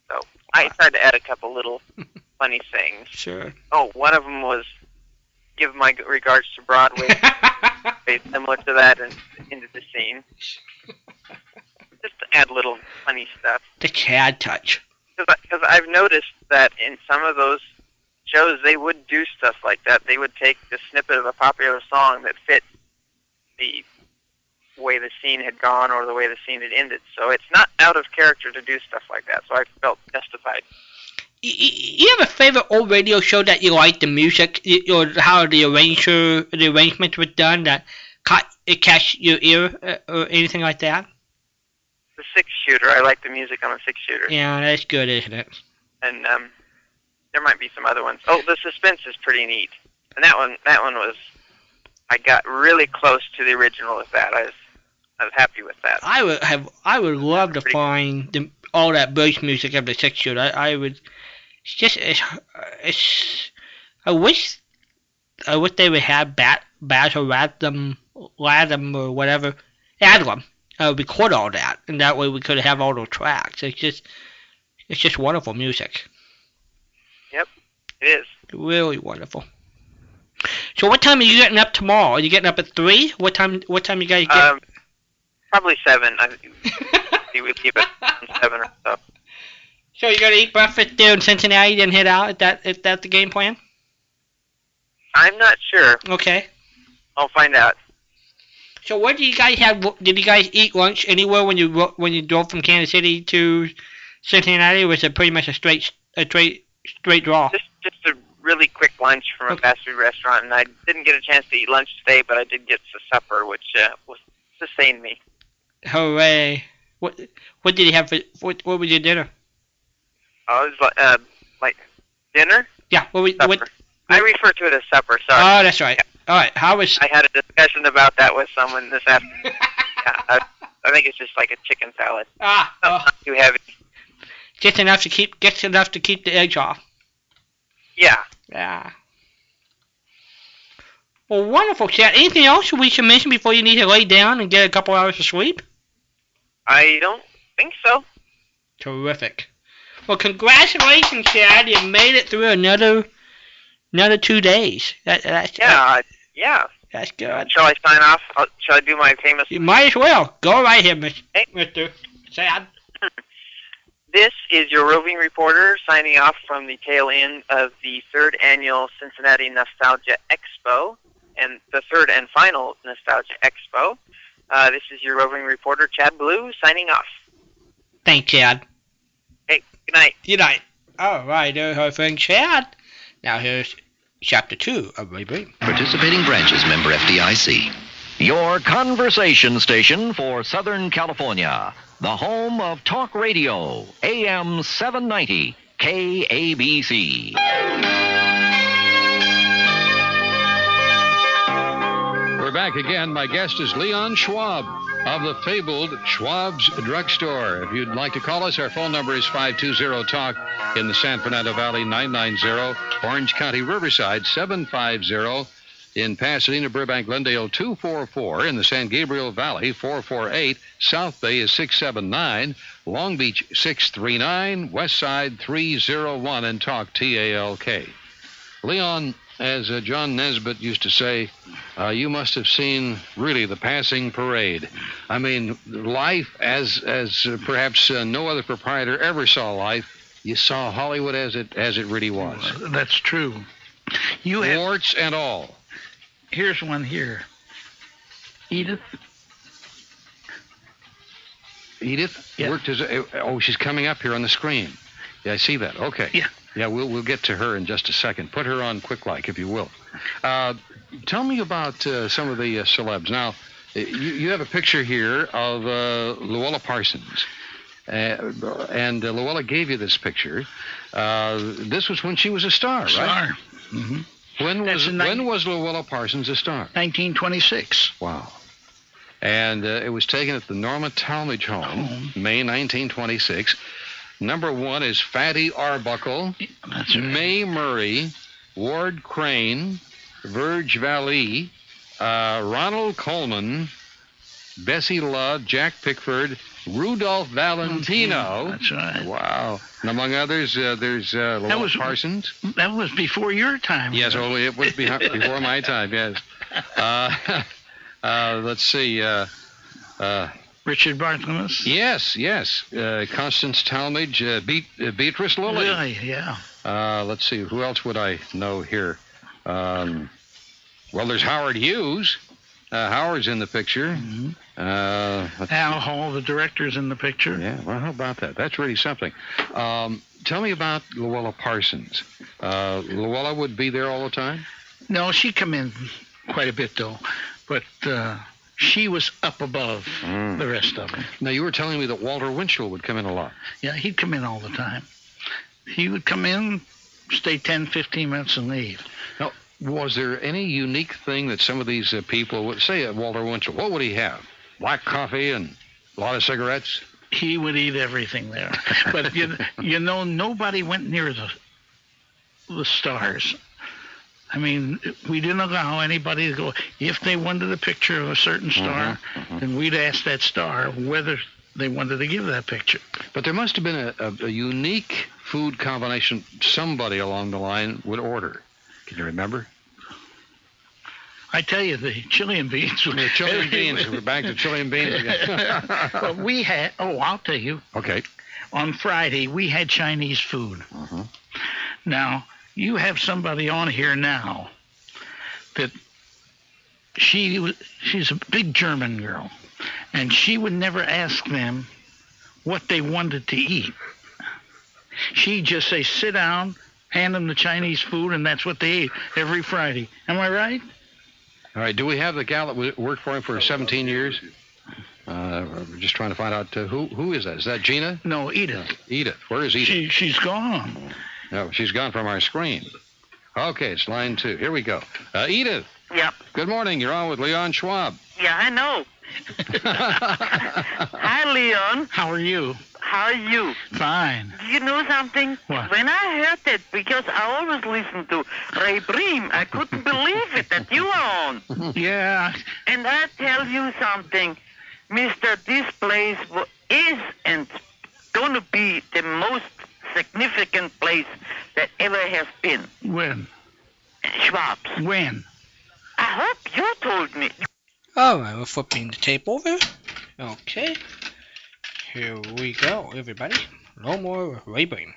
So I tried to add a couple little funny things. sure. Oh, one of them was give my regards to Broadway. Similar to that and into the scene. Just to add little funny stuff. The Chad touch. Because I've noticed that in some of those shows, they would do stuff like that. They would take the snippet of a popular song that fit the way the scene had gone or the way the scene had ended. So it's not out of character to do stuff like that. So I felt justified. You have a favorite old radio show that you like the music or how the arranger the arrangement was done that caught it catch your ear uh, or anything like that? Six shooter, I like the music on the six shooter. Yeah, that's good, isn't it? and um, there might be some other ones. Oh, the suspense is pretty neat, and that one that one was I got really close to the original with that. I was I was happy with that. I would have I would love to find the, all that bass music of the six shooter. I, I would. It's just it's, it's I wish I wish they would have bat Basil Latham Latham or whatever Adlam uh, record all that, and that way we could have all those tracks. It's just it's just wonderful music, Yep, it is. really wonderful. So what time are you getting up tomorrow? Are you getting up at three? What time? What time you guys get? Um, probably seven. I we would keep it seven or so. So you're gonna eat breakfast there in Cincinnati, then head out. Is that is that the game plan? I'm not sure. Okay. I'll find out. So what did you guys have? Did you guys eat lunch anywhere when you when you drove from Kansas City to Cincinnati? Or was it pretty much a straight a straight straight draw? Just just a really quick lunch from a fast food restaurant, and I didn't get a chance to eat lunch today, but I did get to supper, which uh, was sustained me. Hooray! What what did you have for what what was your dinner? Oh, it was like, uh, like dinner. Yeah. What was, what? I refer to it as supper. Sorry. Oh, that's right. All right. How was? I had a discussion about that with someone this afternoon. I, I think it's just like a chicken salad. Ah, Not, not too heavy. Just enough to keep just enough to keep the edge off. Yeah. Yeah. Well, wonderful, Chad. Anything else we should mention before you need to lay down and get a couple hours of sleep? I don't think so. Terrific. Well, congratulations, Chad. You made it through another another two days. That, that's Yeah. Uh, yeah. that's good. Shall I sign off? I'll, shall I do my famous? You might as well go right here, Mister Mister Chad. This is your roving reporter signing off from the tail end of the third annual Cincinnati Nostalgia Expo and the third and final Nostalgia Expo. Uh, this is your roving reporter, Chad Blue, signing off. Thanks, Chad. Hey, good night. Good night. All right, there's our friend Chad. Now here's chapter two of Ray Briem. Participating branches member FDIC. Your conversation station for Southern California. The home of talk radio. AM 790. KABC. We're back again. My guest is Leon Schwab of the fabled Schwab's Drugstore. If you'd like to call us, our phone number is 520 Talk in the San Fernando Valley 990, Orange County Riverside 750, in Pasadena, Burbank, Glendale 244, in the San Gabriel Valley 448, South Bay is 679, Long Beach 639, West Side 301, and Talk T A L K. Leon, as uh, John Nesbitt used to say, uh, you must have seen really the passing parade. I mean, life as as uh, perhaps uh, no other proprietor ever saw life. You saw Hollywood as it as it really was. That's true. You have warts and all. Here's one here. Edith. Edith worked as a, oh, she's coming up here on the screen. Yeah, I see that. Okay. Yeah. Yeah, we'll we'll get to her in just a second. Put her on quick like, if you will. Uh, tell me about uh, some of the uh, celebs. Now, you, you have a picture here of uh, Louella Parsons. Uh, and uh, Louella gave you this picture. Uh, this was when she was a star, right? Star. Mm-hmm. When That's was when was Louella Parsons a star? 1926. Wow. And uh, it was taken at the Norma Talmadge home, May 1926. Number one is Fatty Arbuckle, Mae Murray, Ward Crane, Verge Valley, uh, Ronald Colman, Bessie Love, Jack Pickford, Rudolph Valentino. That's right. Wow. And among others, uh, there's uh, That Lowell was Parsons. That was before your time. Yes, well, it was be- before my time, yes. Uh, uh, let's see. Uh, uh, Richard Barthelmess. yes, yes. Uh, Constance Talmadge, uh, Beat, uh, Beatrice Lillie. Really? Yeah. Uh, let's see. Who else would I know here? Um, well, there's Howard Hughes. Uh, Howard's in the picture. Uh, let's Al Hall, the director's in the picture. Yeah, well, how about that? That's really something. Um, tell me about Louella Parsons. Uh, Louella would be there all the time? No, she come in quite a bit though, but uh, she was up above Mm. the rest of them. Now, you were telling me that Walter Winchell would come in a lot. Yeah, he'd come in all the time. He would come in, stay 10, 15 minutes, and leave. Now, was there any unique thing that some of these uh, people would say at Walter Winchell? What would he have? Black coffee and a lot of cigarettes? He would eat everything there. but you, you know, nobody went near the the stars. I mean, we didn't allow anybody to go. If they wanted a picture of a certain star, then we'd ask that star whether they wanted to give that picture. But there must have been a, a, a unique food combination somebody along the line would order. Can you remember? I tell you, the chili and beans. The chili and beans. We're back to chili and beans again. but we had. Oh, I'll tell you. Okay. On Friday, we had Chinese food. Uh-huh. Now, you have somebody on here now that she she's a big German girl, and she would never ask them what they wanted to eat. She'd just say, "Sit down." Hand them the Chinese food, and that's what they ate every Friday. Am I right? All right. Do we have the gal that worked for him for 17 years? Uh, we're just trying to find out uh, who who is that? Is that Gina? No, Edith. Edith. Where is Edith? She she's gone. No, she's gone from our screen. Okay, it's line two. Here we go. Uh, Edith. Yep. Good morning. You're on with Leon Schwab. Yeah, I know. Hi, Leon. How are you? How are you? Fine. Do you know something? What? When I heard it, because I always listen to Ray Briem, I couldn't believe it that you were on. Yeah. And I tell you something, Mister, this place is and going to be the most significant place that ever has been. When? Schwab's. When? I hope you told me. All right, we're flipping the tape over. Okay. Here we go, everybody. No more Ray Briem.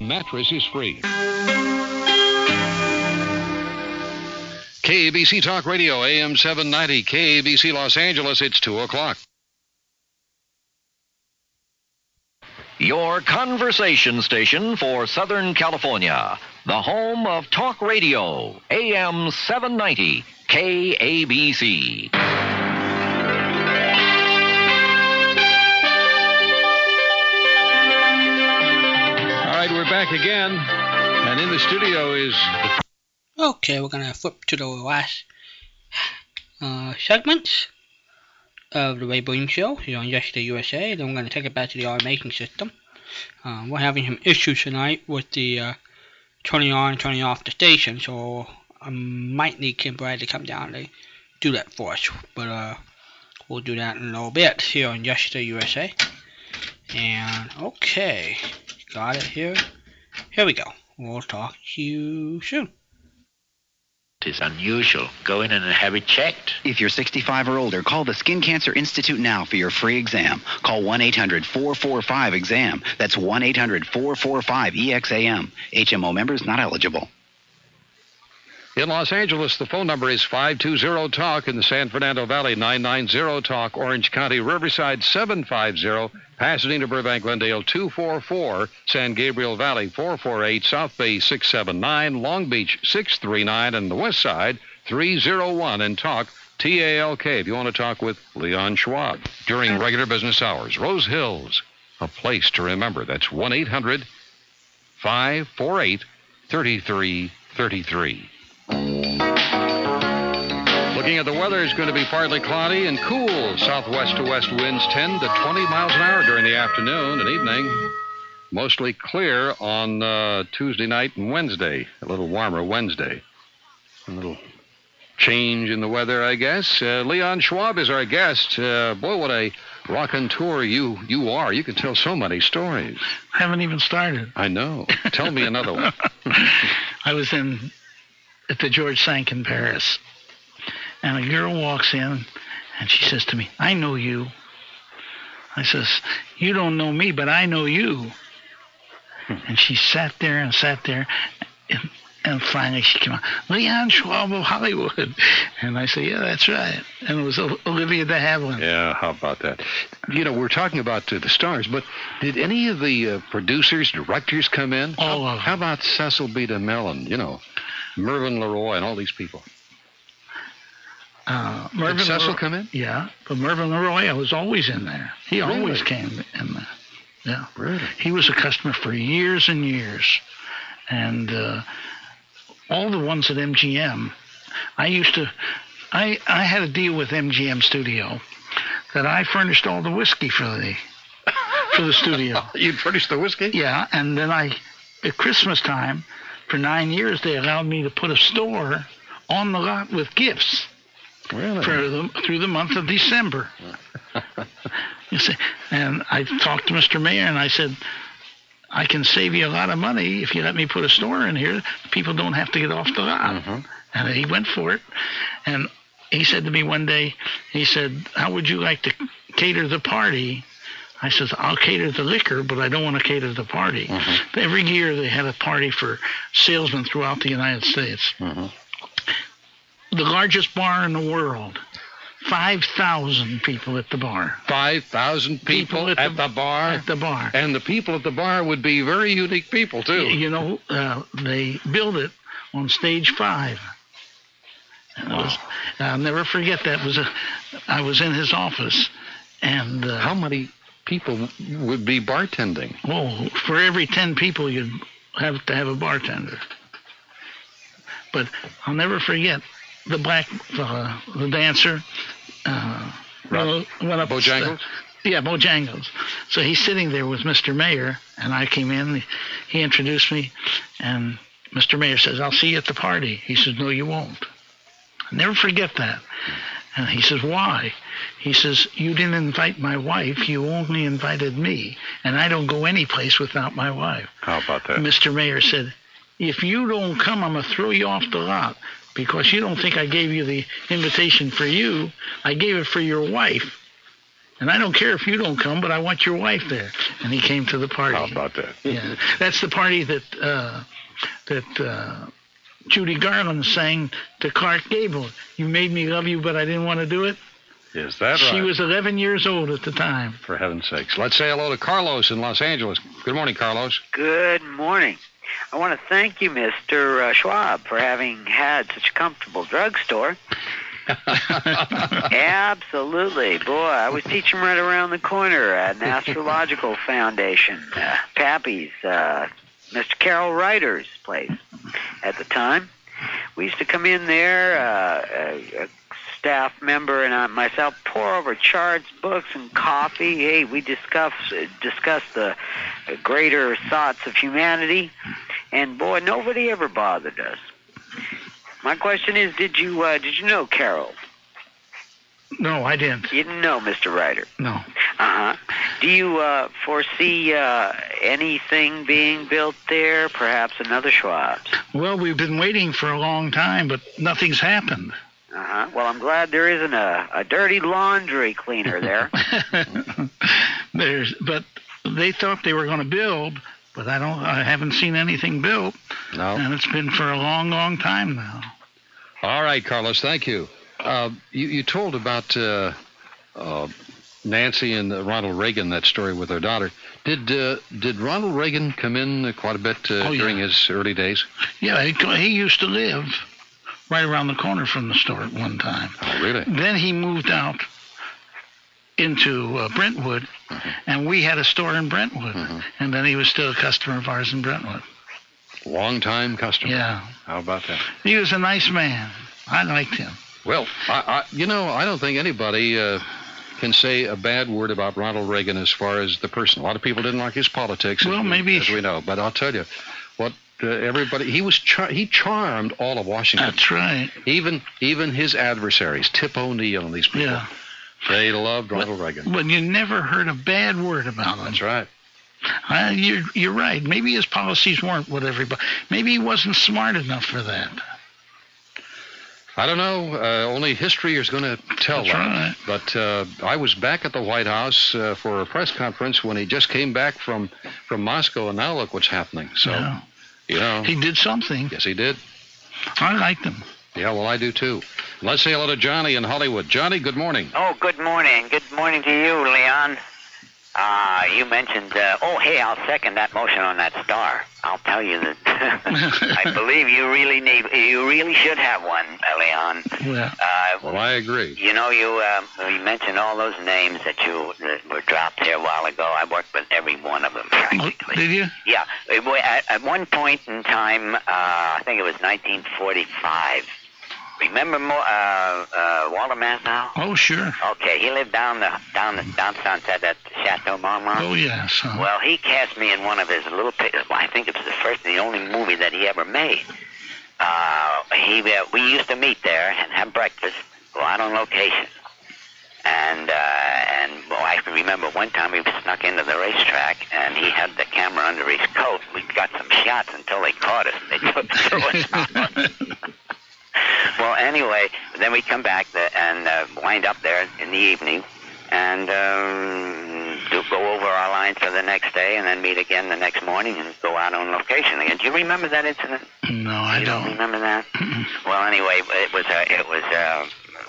Mattress is free. KABC Talk Radio, AM 790, KABC Los Angeles. It's 2 o'clock. Your conversation station for Southern California. The home of talk radio. AM 790. KABC. All right, we're back again. And in the studio is. Okay, we're gonna flip to the last uh, segment of the Ray Briem Show here on Yesterday USA. Then we're gonna take it back to the automation system. Uh, we're having some issues tonight with the uh, turning on and turning off the station, so I might need Kim Brad to come down to do that for us. But uh, we'll do that in a little bit here on Yesterday USA. And okay, got it here. Here we go. We'll talk to you soon. Is unusual. Go in and have it checked. If you're 65 or older, call the Skin Cancer Institute now for your free exam. Call 1-800-445-EXAM. That's 1-800-445-EXAM. HMO members not eligible. In Los Angeles, the phone number is 520-TALK. In the San Fernando Valley, 990-TALK. Orange County, Riverside, 750. Pasadena, Burbank, Glendale, 244. San Gabriel Valley, 448. South Bay, 679. Long Beach, 639. And the West Side, 301. And talk TALK if you want to talk with Leon Schwab during regular business hours. Rose Hills, a place to remember. That's 1 800 548 3333. Looking at the weather, it's going to be partly cloudy and cool. Southwest to west winds 10 to 20 miles an hour during the afternoon and evening. Mostly clear on uh, Tuesday night and Wednesday. A little warmer Wednesday. A little change in the weather, I guess. Uh, Leon Schwab is our guest. Uh, boy, what a rockin' tour you you are. You can tell so many stories. I Haven't even started. I know. Tell me another one. I was in at the George Cinq in Paris, and a girl walks in, and she says to me, "I know you." I says, "You don't know me, but I know you." And she sat there and sat there, and, and finally she came out, Leon Schwab of Hollywood. And I said, "Yeah, that's right." And it was Olivia de Havilland. Yeah, how about that? You know, we're talking about uh, the stars, but did any of the uh, producers, directors come in? All how, how about Cecil B. DeMille, you know, Mervyn LeRoy, and all these people? Uh, Did Cecil Leroy- come in? Yeah, but Mervyn LeRoy, was always in there. He Really? always came in there. Yeah. Really? He was a customer for years and years. And uh, all the ones at MGM, I used to, I, I had a deal with MGM Studio that I furnished all the whiskey for the, for the studio. you furnished the whiskey? Yeah, and then I, at Christmas time, for nine years, they allowed me to put a store on the lot with gifts Really? for the, through the month of December. you see, and I talked to Mr. Mayer and I said, I can save you a lot of money if you let me put a store in here. People don't have to get off the lot. Mm-hmm. And he went for it. And he said to me one day, he said, How would you like to cater the party? I says, I'll cater the liquor, but I don't want to cater the party. Every year they had a party for salesmen throughout the United States. The largest bar in the world. 5,000 people at the bar. 5,000 people, at, the, bar? At the bar. And the people at the bar would be very unique people, too. You know, uh, they built it on stage five. And it was, I'll never forget that. It was a, I was in his office, and uh, How many people would be bartending? oh, for every ten people, you'd have to have a bartender. But I'll never forget the black fella, the dancer. Uh, went, went up Bojangles? yeah, Bojangles. So he's sitting there with Mr. Mayer, and I came in. He introduced me, and Mr. Mayer says, "I'll see you at the party." He says, "No, you won't." I'll never forget that. And he says, "Why?" He says, "You didn't invite my wife. You only invited me, and I don't go any place without my wife." How about that? Mr. Mayer said, "If you don't come, I'm gonna throw you off the lot." Because you don't think I gave you the invitation for you, I gave it for your wife. And I don't care if you don't come, but I want your wife there. And he came to the party. How about that? Yeah, that's the party that uh, that uh, Judy Garland sang to Clark Gable. You made me love you, but I didn't want to do it. Is that She was 11 years old at the time. For heaven's sakes. Let's say hello to Carlos in Los Angeles. Good morning, Carlos. Good morning. I want to thank you, Mr. Uh, Schwab, for having had such a comfortable drugstore. Absolutely. Boy, I was teaching right around the corner at an astrological foundation. Uh, Pappy's, uh, Mr. Carroll Righter's place at the time. We used to come in there, uh, a, a staff member and I, myself, pour over charts, books, and coffee. Hey, we discuss discuss the greater thoughts of humanity, and boy, nobody ever bothered us. My question is, did you uh, did you know Carroll? No, I didn't. You didn't know Mr. Righter. No. Uh huh. Do you uh, foresee uh, anything being built there? Perhaps another Schwab's. Well, we've been waiting for a long time, but nothing's happened. Uh huh. Well, I'm glad there isn't a, a dirty laundry cleaner there. There's, but they thought they were going to build, but I don't. I haven't seen anything built. No. And it's been for a long, long time now. All right, Carlos, thank you. Uh, you, you told about uh, uh, Nancy and uh, Ronald Reagan, that story with their daughter. Did uh, did Ronald Reagan come in uh, quite a bit uh, Oh, yeah. during his early days? Yeah, he, he used to live right around the corner from the store at one time. Oh, really? Then he moved out into uh, Brentwood, and we had a store in Brentwood. And then he was still a customer of ours in Brentwood. Long time customer. Yeah. How about that? He was a nice man. I liked him. Well, I, I, you know, I don't think anybody uh, can say a bad word about Ronald Reagan as far as the person. A lot of people didn't like his politics. Well, as we, maybe- as we know. But I'll tell you, uh, everybody he was char- he charmed all of Washington. That's right. Even even his adversaries, Tip O'Neill and these people. Yeah. They loved Ronald Reagan. But you never heard a bad word about him. That's right. Uh, you're, you're right. Maybe his policies weren't what everybody. Maybe he wasn't smart enough for that. I don't know. Uh, only history is going to tell That's that. right. But uh, I was back at the White House uh, for a press conference when he just came back from from Moscow, and now look what's happening. So, Yeah. You know, He did something. yes, he did. I liked him. Yeah, well, I do too. Let's say hello to Johnny in Hollywood. Johnny, good morning. Oh, good morning. Good morning to you, Leon. Uh, you mentioned, uh, oh, hey, I'll second that motion on that star. I'll tell you that I believe you really need, you really should have one, Leon. Yeah. Uh, Well, I agree. you know, you uh, you mentioned all those names that you that were dropped here a while ago. I worked with every one of them. Oh, did you? Yeah, at, at one point in time, uh, I think it was 1945. Remember Mo, uh, uh, Walter Matthau? Oh, sure. Okay, he lived down the down the down Sunset at Chateau Marmont. Oh, yes. huh. Well, he cast me in one of his little pictures. Well, I think it was the first and the only movie that he ever made. Uh, he uh, we used to meet there and have breakfast, go out on location. And uh, and well, I can remember one time we snuck into the racetrack and he had the camera under his coat. We got some shots until they caught us and they took threw us out. Well, anyway, then we come back the, and uh, wind up there in the evening, and um, do go over our lines for the next day, and then meet again the next morning and go out on location again. Do you remember that incident? No, I you don't. remember that? well, anyway, it was a, it was uh,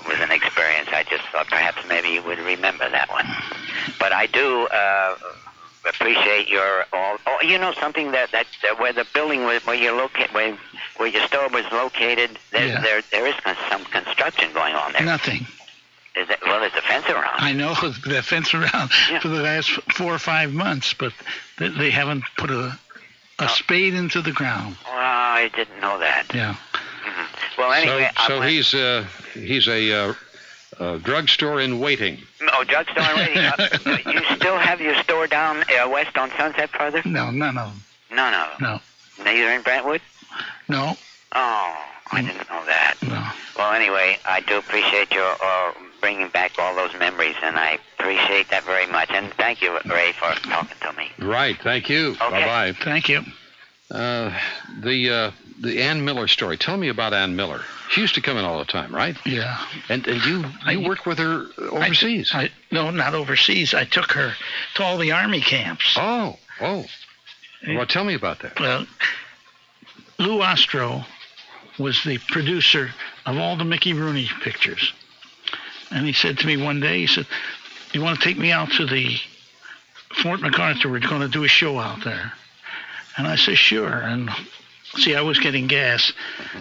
was an experience. I just thought perhaps maybe you would remember that one. But I do. Uh, Appreciate your all. Oh, you know something that that, that where the building was, where you locate where where your store was located. There Yeah. there there is some construction going on there. Nothing. Is it, well, there's a fence around. I know that fence around for the last four or five months, but they, they haven't put a a spade into the ground. Well, I didn't know that. Yeah. Well, anyway, so so he's uh, he's a uh, uh, drugstore in waiting. Oh, drugstore in waiting. Uh, you still have your store down uh, west on Sunset further? No, no, no, No, no. no, Neither in Brentwood? No. Oh, I didn't know that. No. Well, anyway, I do appreciate your uh, bringing back all those memories, and I appreciate that very much. And thank you, Ray, for talking to me. Right. Thank you. Okay. Bye bye. Thank you. Uh, the uh, the Ann Miller story. Tell me about Ann Miller. She used to come in all the time, right? Yeah. And and you you worked with her overseas. I, no, not overseas. I took her to all the army camps. Oh, oh. Well, tell me about that. Well, Lou Ostrow was the producer of all the Mickey Rooney pictures. And he said to me one day, he said, "You want to take me out to the Fort MacArthur? We're going to do a show out there." And I said, "Sure." And see, I was getting gas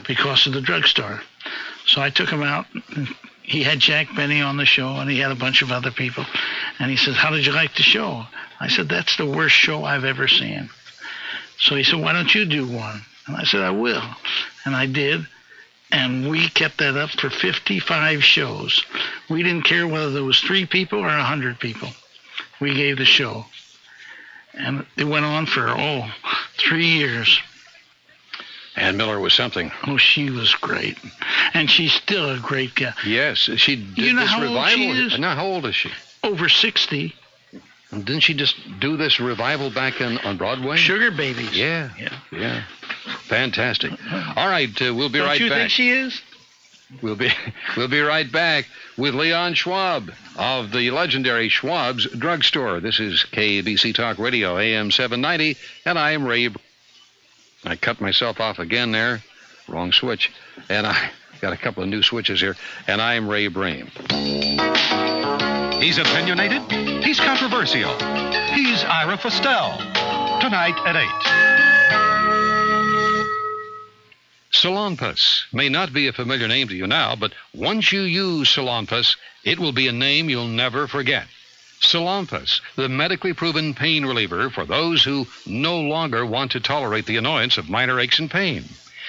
because of the drugstore, so I took him out. He had Jack Benny on the show, and he had a bunch of other people. And he says, "How did you like the show?" I said, "That's the worst show I've ever seen." So he said, "Why don't you do one?" And I said, "I will," and I did. And we kept that up for 55 shows. We didn't care whether there was three people or a hundred people. We gave the show, and it went on for oh, three years. Ann Miller was something. Oh, she was great, and she's still a great guy. Yes, she did You know this how old she is? Now, how old is she? Over 60. And didn't she just do this revival back in, on Broadway? Sugar Babies. Yeah, yeah, yeah. Fantastic. All right, uh, we'll be right back. Don't right you back. think she is? We'll be we'll be right back with Leon Schwab of the legendary Schwab's Drugstore. This is KABC Talk Radio, AM 790, and I am Ray. I cut myself off again there, wrong switch, and I got a couple of new switches here, and I am Ray Briem. He's opinionated. He's controversial. He's Ira Fistell. Tonight at 8. Salonpas may not be a familiar name to you now, but once you use Salonpas, it will be a name you'll never forget. Salonpas, the medically proven pain reliever for those who no longer want to tolerate the annoyance of minor aches and pain.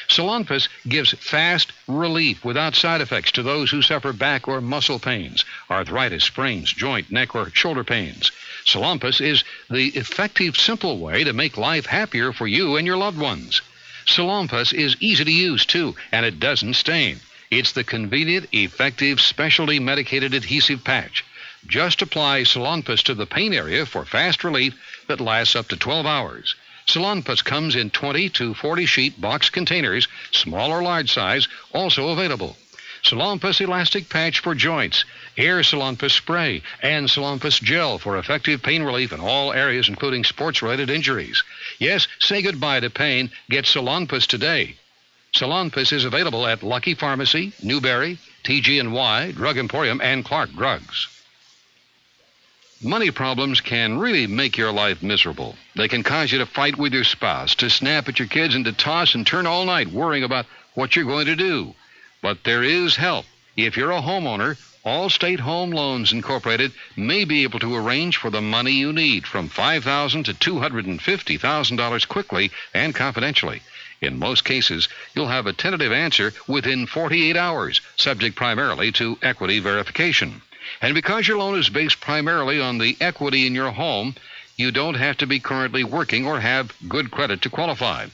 Salonpas gives fast relief without side effects to those who suffer back or muscle pains, arthritis, sprains, joint, neck, or shoulder pains. Salonpas is the effective, simple way to make life happier for you and your loved ones. Salonpas is easy to use, too, and it doesn't stain. It's the convenient, effective, specialty medicated adhesive patch. Just apply Salonpas to the pain area for fast relief that lasts up to 12 hours. Salonpas comes in 20 to 40 sheet box containers, small or large size, also available. Salonpas elastic patch for joints, Air Salonpas spray, and Salonpas gel for effective pain relief in all areas, including sports related injuries. Yes, say goodbye to pain. Get Salonpas today. Salonpas is available at Lucky Pharmacy, Newberry, TG&Y, Drug Emporium, and Clark Drugs. Money problems can really make your life miserable. They can cause you to fight with your spouse, to snap at your kids, and to toss and turn all night worrying about what you're going to do. But there is help. If you're a homeowner, Allstate Home Loans Incorporated may be able to arrange for the money you need from $5,000 to $250,000 quickly and confidentially. In most cases, you'll have a tentative answer within 48 hours, subject primarily to equity verification. And because your loan is based primarily on the equity in your home, you don't have to be currently working or have good credit to qualify.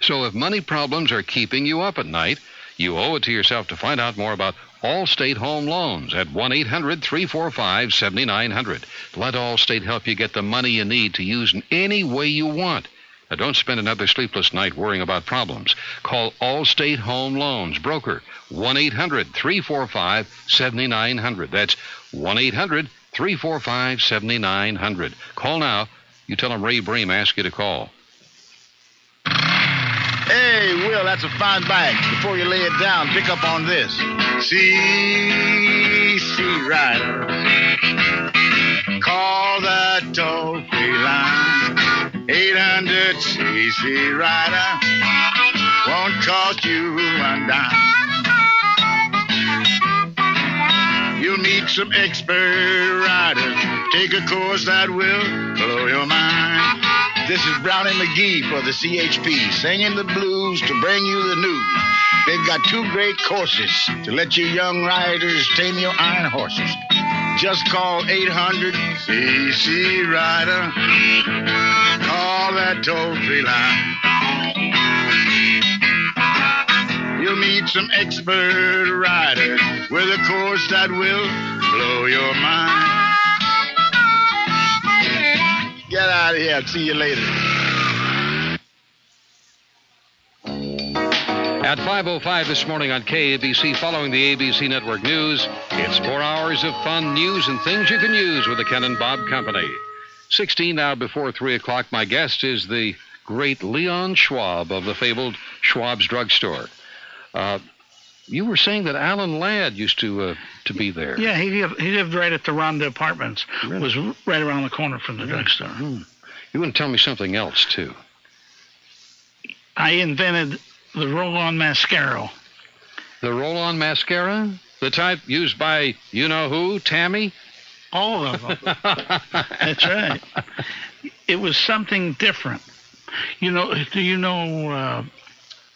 So if money problems are keeping you up at night, you owe it to yourself to find out more about Allstate Home Loans at 1 800 345 7900. Let Allstate help you get the money you need to use in any way you want. Now, don't spend another sleepless night worrying about problems. Call Allstate Home Loans broker 1 800 345 7900. That's 1 800 345 7900. Call now. You tell them Ray Briem asked you to call. Hey, Will, that's a fine bag. Before you lay it down, pick up on this. CC Rider. Call that toll free line. 800 CC Rider. Won't cost you a dime. You'll meet some expert riders. Take a course that will blow your mind. This is Brownie McGhee for the CHP, singing the blues to bring you the news. They've got two great courses to let you young riders tame your iron horses. Just call 800 CC Rider. Call that toll free line. You'll meet some expert riders with a course that will blow your mind. Get out of here. I'll see you later. At 5.05 this morning on KABC, following the ABC Network News, it's four hours of fun news and things you can use with the Ken and Bob Company. 16 now before 3 o'clock. My guest is the great Leon Schwab of the fabled Schwab's Drugstore. Uh, you were saying that Alan Ladd used to uh, to be there. Yeah, he lived, he lived right at the Ronda Apartments. Was right around the corner from the drugstore. You want to tell me something else too? I invented the roll-on mascara. The roll-on mascara, the type used by you know who, Tammy. All of them. That's right. It was something different. You know? Do you know uh,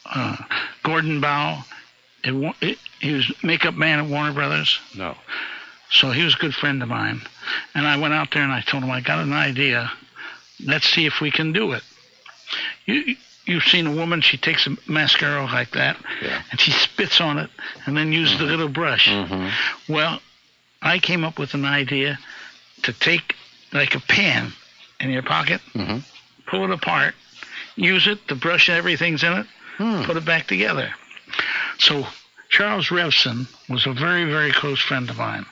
uh, Gordon Bau? It, it, he was makeup man at Warner Brothers. No. So he was a good friend of mine. And I went out there and I told him, I got an idea. Let's see if we can do it. You, you've seen a woman, she takes a mascara like that, yeah. and she spits on it and then uses the mm-hmm. little brush. Mm-hmm. Well, I came up with an idea to take like a pen in your pocket, mm-hmm. pull it apart, use it, the brush and everything's in it, hmm. put it back together. So Charles Revson was a very, very close friend of mine,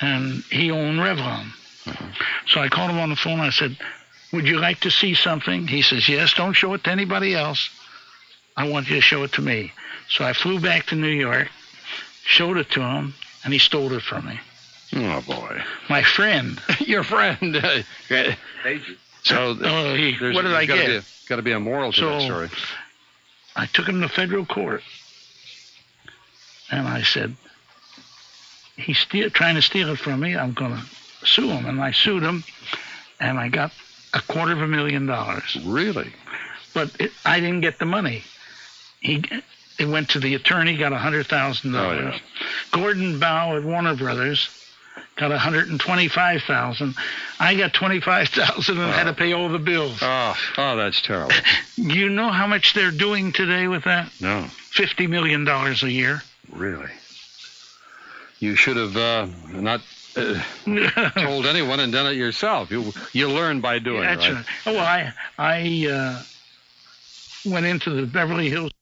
and he owned Revlon. Mm-hmm. So I called him on the phone. I said, "Would you like to see something?" He says, "Yes. Don't show it to anybody else. I want you to show it to me." So I flew back to New York, showed it to him, and he stole it from me. Oh boy. My friend. Your friend. so Oh, he- what did I there's gotta get? Be, got to be a moral to So- that story. I took him to federal court, and I said, "He's trying to steal it from me. I'm going to sue him." And I sued him, and I got a quarter of a million dollars. Really? But it, I didn't get the money. He it went to the attorney, got a hundred thousand Oh, dollars. Gordon Bau at Warner Brothers got a hundred and twenty-five thousand. I got twenty-five thousand and had to pay all the bills. Oh, oh, that's terrible. You know how much they're doing today with that? No, Fifty million dollars a year. Really. You should have uh, not uh, told anyone and done it yourself. You you learn by doing. That's right? right. Oh, well, I I uh, went into the Beverly Hills